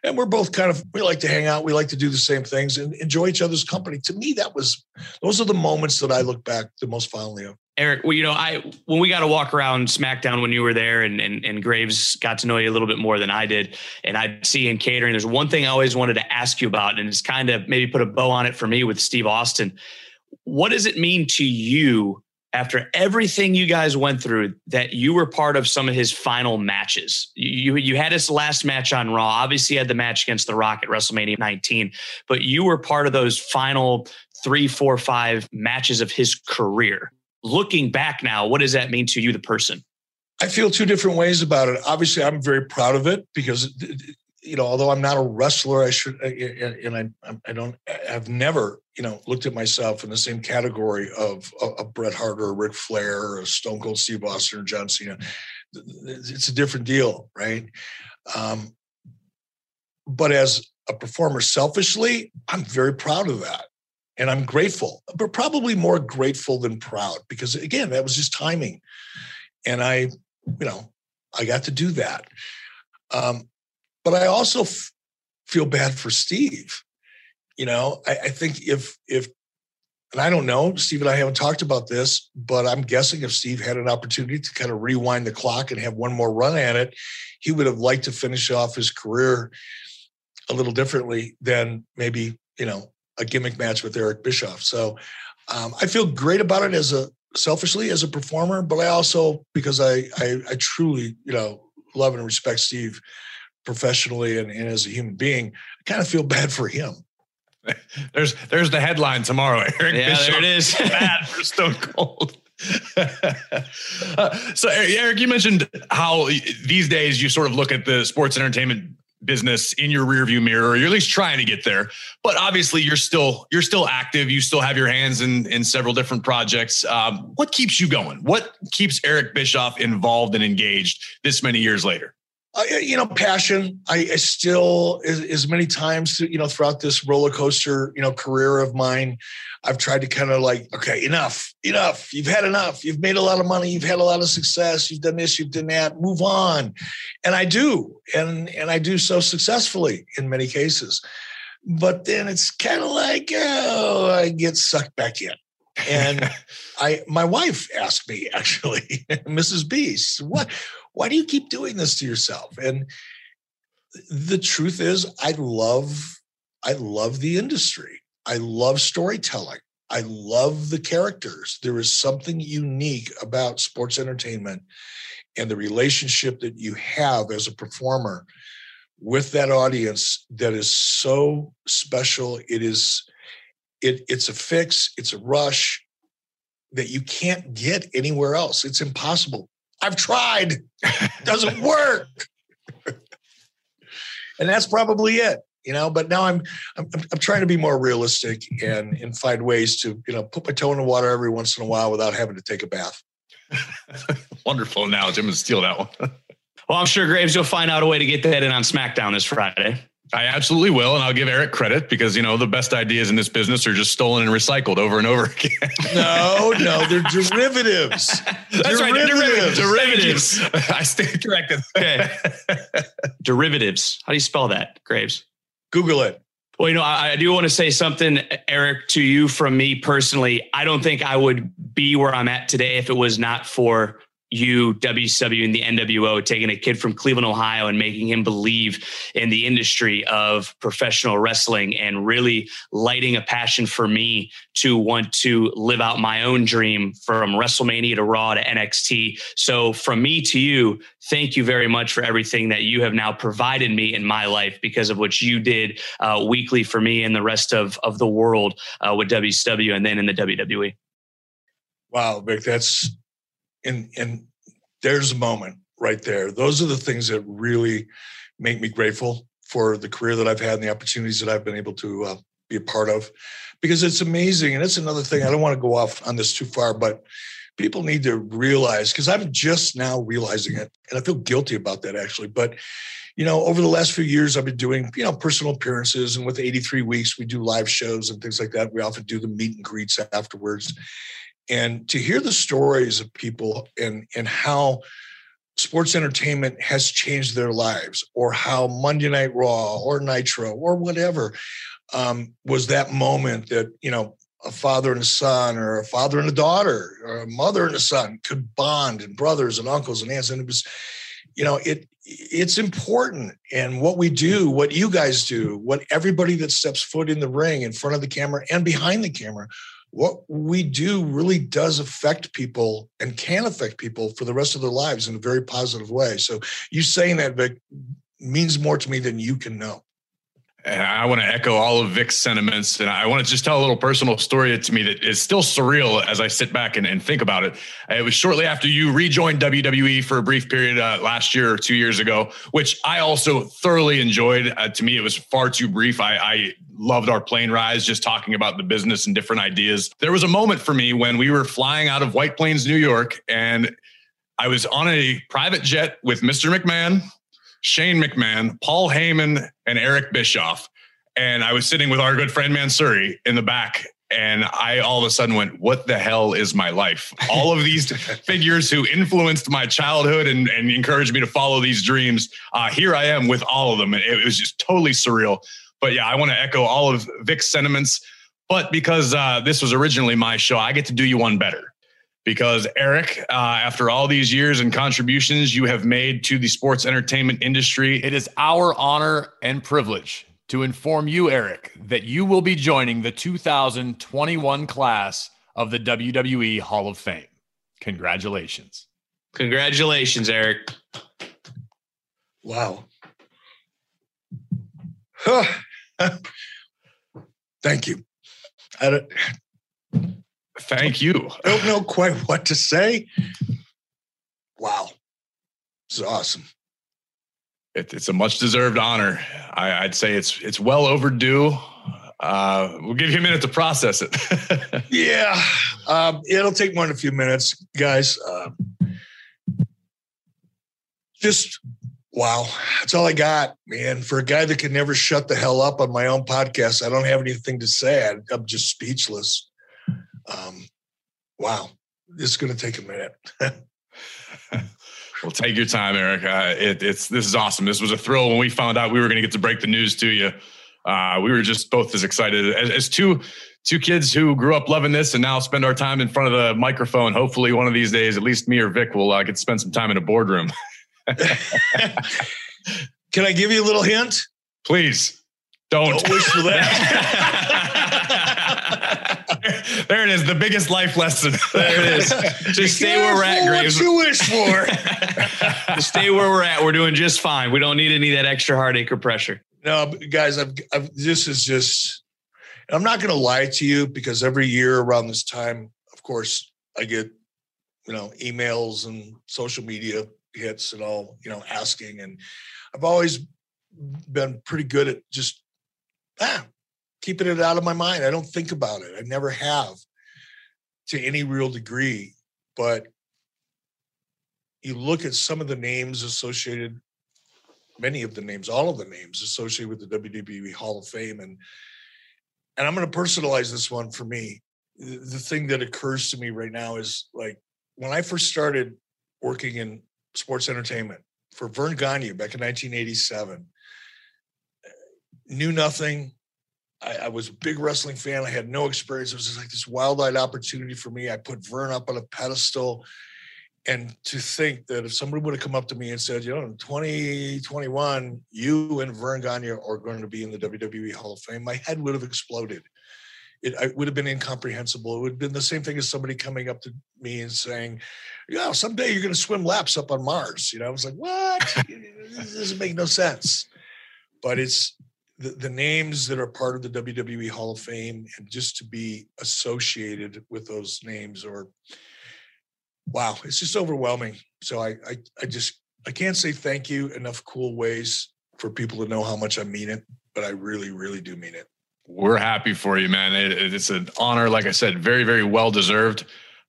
Speaker 1: and we're both kind of we like to hang out. We like to do the same things and enjoy each other's company. To me that was those are the moments that i look back the most fondly of.
Speaker 3: Eric well you know i when we got to walk around smackdown when you were there and, and and graves got to know you a little bit more than i did and i'd see in catering there's one thing i always wanted to ask you about and it's kind of maybe put a bow on it for me with steve austin. What does it mean to you after everything you guys went through that you were part of some of his final matches. You you had his last match on Raw. Obviously, had the match against The Rock at WrestleMania 19, but you were part of those final three, four, five matches of his career. Looking back now, what does that mean to you, the person?
Speaker 1: I feel two different ways about it. Obviously, I'm very proud of it because you know, although I'm not a wrestler, I should, and I, I don't, I've never, you know, looked at myself in the same category of a Bret Hart or Ric Flair or Stone Cold Steve Austin or John Cena. It's a different deal, right? Um, but as a performer, selfishly, I'm very proud of that, and I'm grateful, but probably more grateful than proud because again, that was just timing, and I, you know, I got to do that. Um, but I also f- feel bad for Steve. You know, I, I think if if and I don't know, Steve and I haven't talked about this, but I'm guessing if Steve had an opportunity to kind of rewind the clock and have one more run at it, he would have liked to finish off his career a little differently than maybe, you know, a gimmick match with Eric Bischoff. So um, I feel great about it as a selfishly as a performer, but I also because I I, I truly, you know, love and respect Steve professionally and, and as a human being, I kind of feel bad for him.
Speaker 2: There's there's the headline tomorrow.
Speaker 3: Eric yeah, Bischoff, there it is.
Speaker 2: bad for Stone Cold. uh, so Eric, you mentioned how these days you sort of look at the sports entertainment business in your rearview mirror, or you're at least trying to get there. But obviously, you're still you're still active. You still have your hands in in several different projects. Um, what keeps you going? What keeps Eric Bischoff involved and engaged this many years later?
Speaker 1: Uh, you know, passion. I, I still, as, as, many times, you know, throughout this roller coaster, you know, career of mine, I've tried to kind of like, okay, enough, enough. You've had enough. You've made a lot of money. You've had a lot of success. You've done this. You've done that. Move on, and I do, and and I do so successfully in many cases. but then it's kind of like, oh, I get sucked back in. And I, my wife asked me actually, Mrs. Beast, what, why do you keep doing this to yourself? And the truth is, I love, I love the industry. I love storytelling. I love the characters. There is something unique about sports entertainment and the relationship that you have as a performer with that audience that is so special. It is it it's a fix, it's a rush that you can't get anywhere else. It's impossible. I've tried. Doesn't work. and that's probably it you know but now I'm, I'm i'm trying to be more realistic and and find ways to you know put my toe in the water every once in a while without having to take a bath
Speaker 2: wonderful analogy i'm gonna steal that one
Speaker 3: well i'm sure graves you'll find out a way to get that in on smackdown this friday
Speaker 2: I absolutely will, and I'll give Eric credit because you know the best ideas in this business are just stolen and recycled over and over again.
Speaker 1: no, no, they're derivatives.
Speaker 2: That's derivatives. right, derivatives. derivatives. I stand corrected.
Speaker 3: Okay. derivatives. How do you spell that, Graves?
Speaker 1: Google it.
Speaker 3: Well, you know, I, I, do want to say something, Eric, to you from me personally. I don't think I would be where I'm at today if it was not for you, WCW, and the NWO taking a kid from Cleveland, Ohio, and making him believe in the industry of professional wrestling and really lighting a passion for me to want to live out my own dream from WrestleMania to Raw to NXT. So, from me to you, thank you very much for everything that you have now provided me in my life because of what you did uh, weekly for me and the rest of, of the world uh, with WCW and then in the WWE.
Speaker 1: Wow, Vic, that's and and there's a moment right there. Those are the things that really make me grateful for the career that I've had and the opportunities that I've been able to uh, be a part of, because it's amazing. And it's another thing. I don't want to go off on this too far, but people need to realize because I'm just now realizing it, and I feel guilty about that actually. But you know, over the last few years, I've been doing, you know, personal appearances. And with 83 weeks, we do live shows and things like that. We often do the meet and greets afterwards and to hear the stories of people and and how sports entertainment has changed their lives or how monday night raw or nitro or whatever um, was that moment that you know a father and a son or a father and a daughter or a mother and a son could bond and brothers and uncles and aunts. And it was you know it it's important. And what we do what you guys do what everybody that steps foot in the ring in front of the camera and behind the camera what we do really does affect people and can affect people for the rest of their lives in a very positive way. So you saying that, Vic, means more to me than you can know.
Speaker 2: And I want to echo all of Vic's sentiments. And I want to just tell a little personal story to me that is still surreal as I sit back and, and think about it. It was shortly after you rejoined WWE for a brief period uh, last year or two years ago, which I also thoroughly enjoyed. Uh, to me, it was far too brief. I, I loved our plane rides, just talking about the business and different ideas. There was a moment for me when we were flying out of White Plains, New York, and I was on a private jet with Mr. McMahon, Shane McMahon, Paul Heyman, and Eric Bischoff. And I was sitting with our good friend Mansuri in the back. And I all of a sudden went, What the hell is my life? All of these figures who influenced my childhood and, and encouraged me to follow these dreams. Uh, here I am with all of them. And it was just totally surreal. But yeah, I want to echo all of Vic's sentiments. But because uh, this was originally my show, I get to do you one better. Because Eric, uh, after all these years and contributions you have made to the sports entertainment industry,
Speaker 6: it is our honor and privilege to inform you, Eric, that you will be joining the 2021 class of the WWE Hall of Fame. Congratulations.
Speaker 3: Congratulations, Eric.
Speaker 1: Wow. Thank you. I don't,
Speaker 2: Thank you.
Speaker 1: I don't know quite what to say. Wow. This is awesome.
Speaker 2: It, it's a much deserved honor. I, would say it's it's well overdue. Uh, we'll give you a minute to process it.
Speaker 1: yeah, um, it'll take more than a few minutes, guys. Uh, just Wow, that's all I got, man. For a guy that can never shut the hell up on my own podcast, I don't have anything to say. I'm just speechless. Um, wow, this is going to take a minute.
Speaker 2: well, take your time, Eric. Uh, it, it's this is awesome. This was a thrill when we found out we were going to get to break the news to you. Uh, we were just both as excited as, as two two kids who grew up loving this and now spend our time in front of the microphone. Hopefully, one of these days, at least me or Vic will uh, get to spend some time in a boardroom.
Speaker 1: Can I give you a little hint?
Speaker 2: Please don't,
Speaker 1: don't wish for that.
Speaker 2: there it is, the biggest life lesson.
Speaker 3: There it is. Just stay where we're at, Graves.
Speaker 1: What you wish for.
Speaker 3: just stay where we're at. We're doing just fine. We don't need any of that extra heartache or pressure.
Speaker 1: No, guys, I've, I've this is just. I'm not going to lie to you because every year around this time, of course, I get, you know, emails and social media hits and all, you know, asking, and I've always been pretty good at just ah, keeping it out of my mind. I don't think about it. I never have to any real degree. But you look at some of the names associated, many of the names, all of the names associated with the WWE Hall of Fame, and and I'm going to personalize this one for me. The thing that occurs to me right now is like when I first started working in sports entertainment for Verne Gagne back in 1987 knew nothing. I, I, was a big wrestling fan. I had no experience. It was just like this wild-eyed opportunity for me. I put Verne up on a pedestal. And to think that if somebody would have come up to me and said, you know, in 2021, you and Verne Gagne are going to be in the WWE Hall of Fame, my head would have exploded. It, it, would have been incomprehensible. It would have been the same thing as somebody coming up to me and saying, "Yeah, you know, someday you're going to swim laps up on Mars." You know, I was like, "What? this doesn't make no sense." But it's the, the names that are part of the WWE Hall of Fame and just to be associated with those names or wow, it's just overwhelming. So I, I, I just, I can't say thank you enough cool ways for people to know how much I mean it, but I really, really do mean it.
Speaker 2: We're happy for you, man. It, it's an honor. Like I said, very, very well deserved.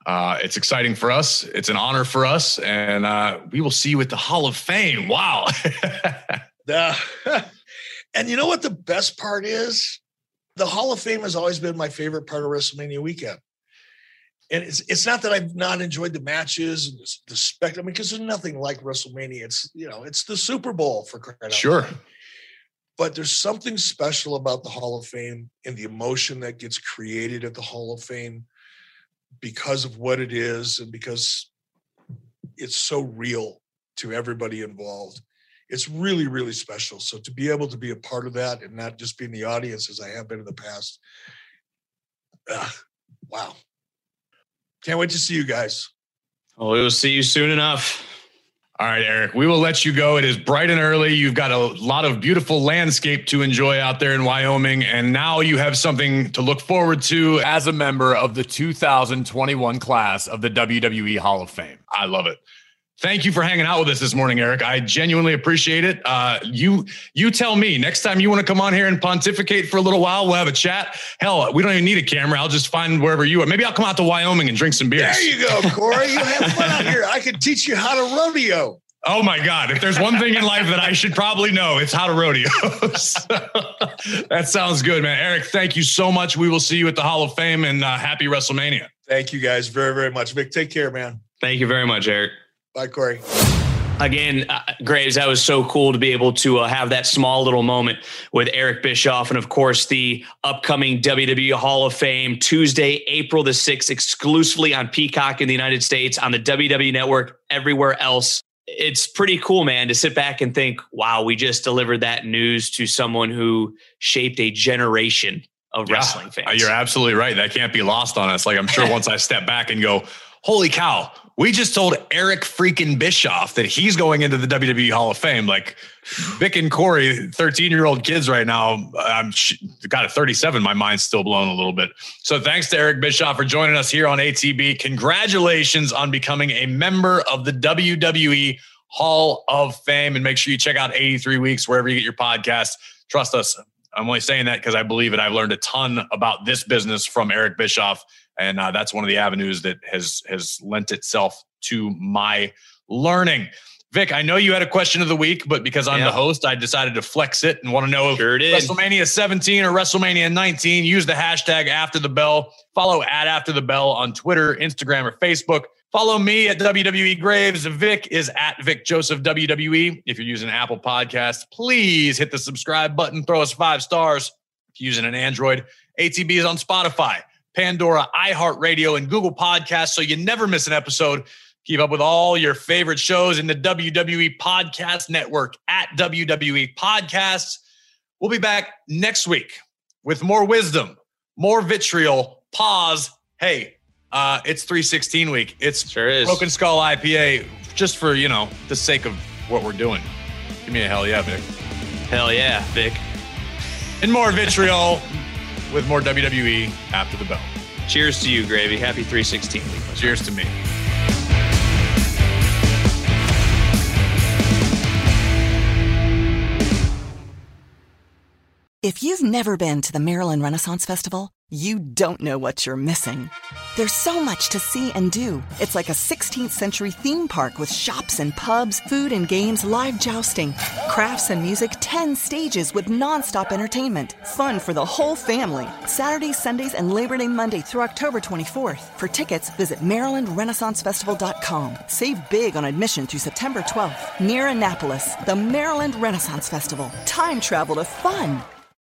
Speaker 2: Uh, it's exciting for us. It's an honor for us, and uh, we will see you at the Hall of Fame. Wow.
Speaker 1: uh, And you know what the best part is? The Hall of Fame has always been my favorite part of WrestleMania weekend. And it's it's not that I've not enjoyed the matches and the, the. I mean, because there's nothing like WrestleMania. It's you know, it's the Super Bowl for crying
Speaker 2: Sure.
Speaker 1: But there's something special about the Hall of Fame and the emotion that gets created at the Hall of Fame because of what it is and because it's so real to everybody involved it's really really special so to be able to be a part of that and not just be in the audience as i have been in the past uh, wow can't wait to see you guys
Speaker 3: oh we will see you soon enough
Speaker 2: all right, Eric, we will let you go. It is bright and early. You've got a lot of beautiful landscape to enjoy out there in Wyoming. And now you have something to look forward to
Speaker 6: as a member of the 2021 class of the WWE Hall of Fame.
Speaker 2: I love it. Thank you for hanging out with us this morning, Eric. I genuinely appreciate it. Uh, you you tell me next time you want to come on here and pontificate for a little while. We'll have a chat. Hell, we don't even need a camera. I'll just find wherever you are. Maybe I'll come out to Wyoming and drink some beers.
Speaker 1: There you go, Corey. You have fun out here. I can teach you how to rodeo.
Speaker 2: Oh my God. If there's one thing in life that I should probably know, it's how to rodeo. that sounds good, man. Eric, thank you so much. We will see you at the Hall of Fame and uh, happy WrestleMania.
Speaker 1: Thank you guys very, very much. Vic, take care, man.
Speaker 3: Thank you very much, Eric.
Speaker 1: Bye, Corey.
Speaker 3: Again, uh, Graves, that was so cool to be able to uh, have that small little moment with Eric Bischoff. And of course, the upcoming WWE Hall of Fame Tuesday, April the 6th, exclusively on Peacock in the United States, on the WWE Network, everywhere else. It's pretty cool, man, to sit back and think, wow, we just delivered that news to someone who shaped a generation of yeah, wrestling fans.
Speaker 2: You're absolutely right. That can't be lost on us. Like, I'm sure once I step back and go, holy cow, we just told Eric freaking Bischoff that he's going into the WWE Hall of Fame. Like Vic and Corey, 13 year old kids right now. I'm got a 37. My mind's still blown a little bit. So thanks to Eric Bischoff for joining us here on ATB. Congratulations on becoming a member of the WWE Hall of Fame. And make sure you check out 83 Weeks wherever you get your podcast. Trust us. I'm only saying that because I believe it. I've learned a ton about this business from Eric Bischoff and uh, that's one of the avenues that has has lent itself to my learning. Vic, I know you had a question of the week, but because I'm yeah. the host, I decided to flex it and want to know
Speaker 3: sure
Speaker 2: if WrestleMania 17 or WrestleMania 19. Use the hashtag after the bell. Follow at after the bell on Twitter, Instagram, or Facebook. Follow me at WWE Graves. Vic is at Vic Joseph WWE. If you're using Apple Podcast, please hit the subscribe button. Throw us five stars. If you're using an Android, ATB is on Spotify, Pandora, iHeartRadio, and Google Podcasts, so you never miss an episode. Keep up with all your favorite shows in the WWE Podcast Network at WWE Podcasts. We'll be back next week with more wisdom, more vitriol. Pause. Hey, uh, it's 316 week. It's
Speaker 3: Sure is.
Speaker 2: Broken Skull IPA, just for you know the sake of what we're doing. Give me a hell yeah, Vic.
Speaker 3: Hell yeah, Vic.
Speaker 2: And more vitriol with more WWE after the bell.
Speaker 3: Cheers to you, Gravy. Happy 316 week.
Speaker 2: Cheers to me.
Speaker 4: If you've never been to the Maryland Renaissance Festival, you don't know what you're missing. There's so much to see and do. It's like a 16th century theme park with shops and pubs, food and games, live jousting, crafts and music, 10 stages with nonstop entertainment. Fun for the whole family. Saturdays, Sundays, and Labor Day Monday through October 24th. For tickets, visit MarylandRenaissanceFestival.com. Save big on admission through September 12th. Near Annapolis, the Maryland Renaissance Festival. Time travel to fun.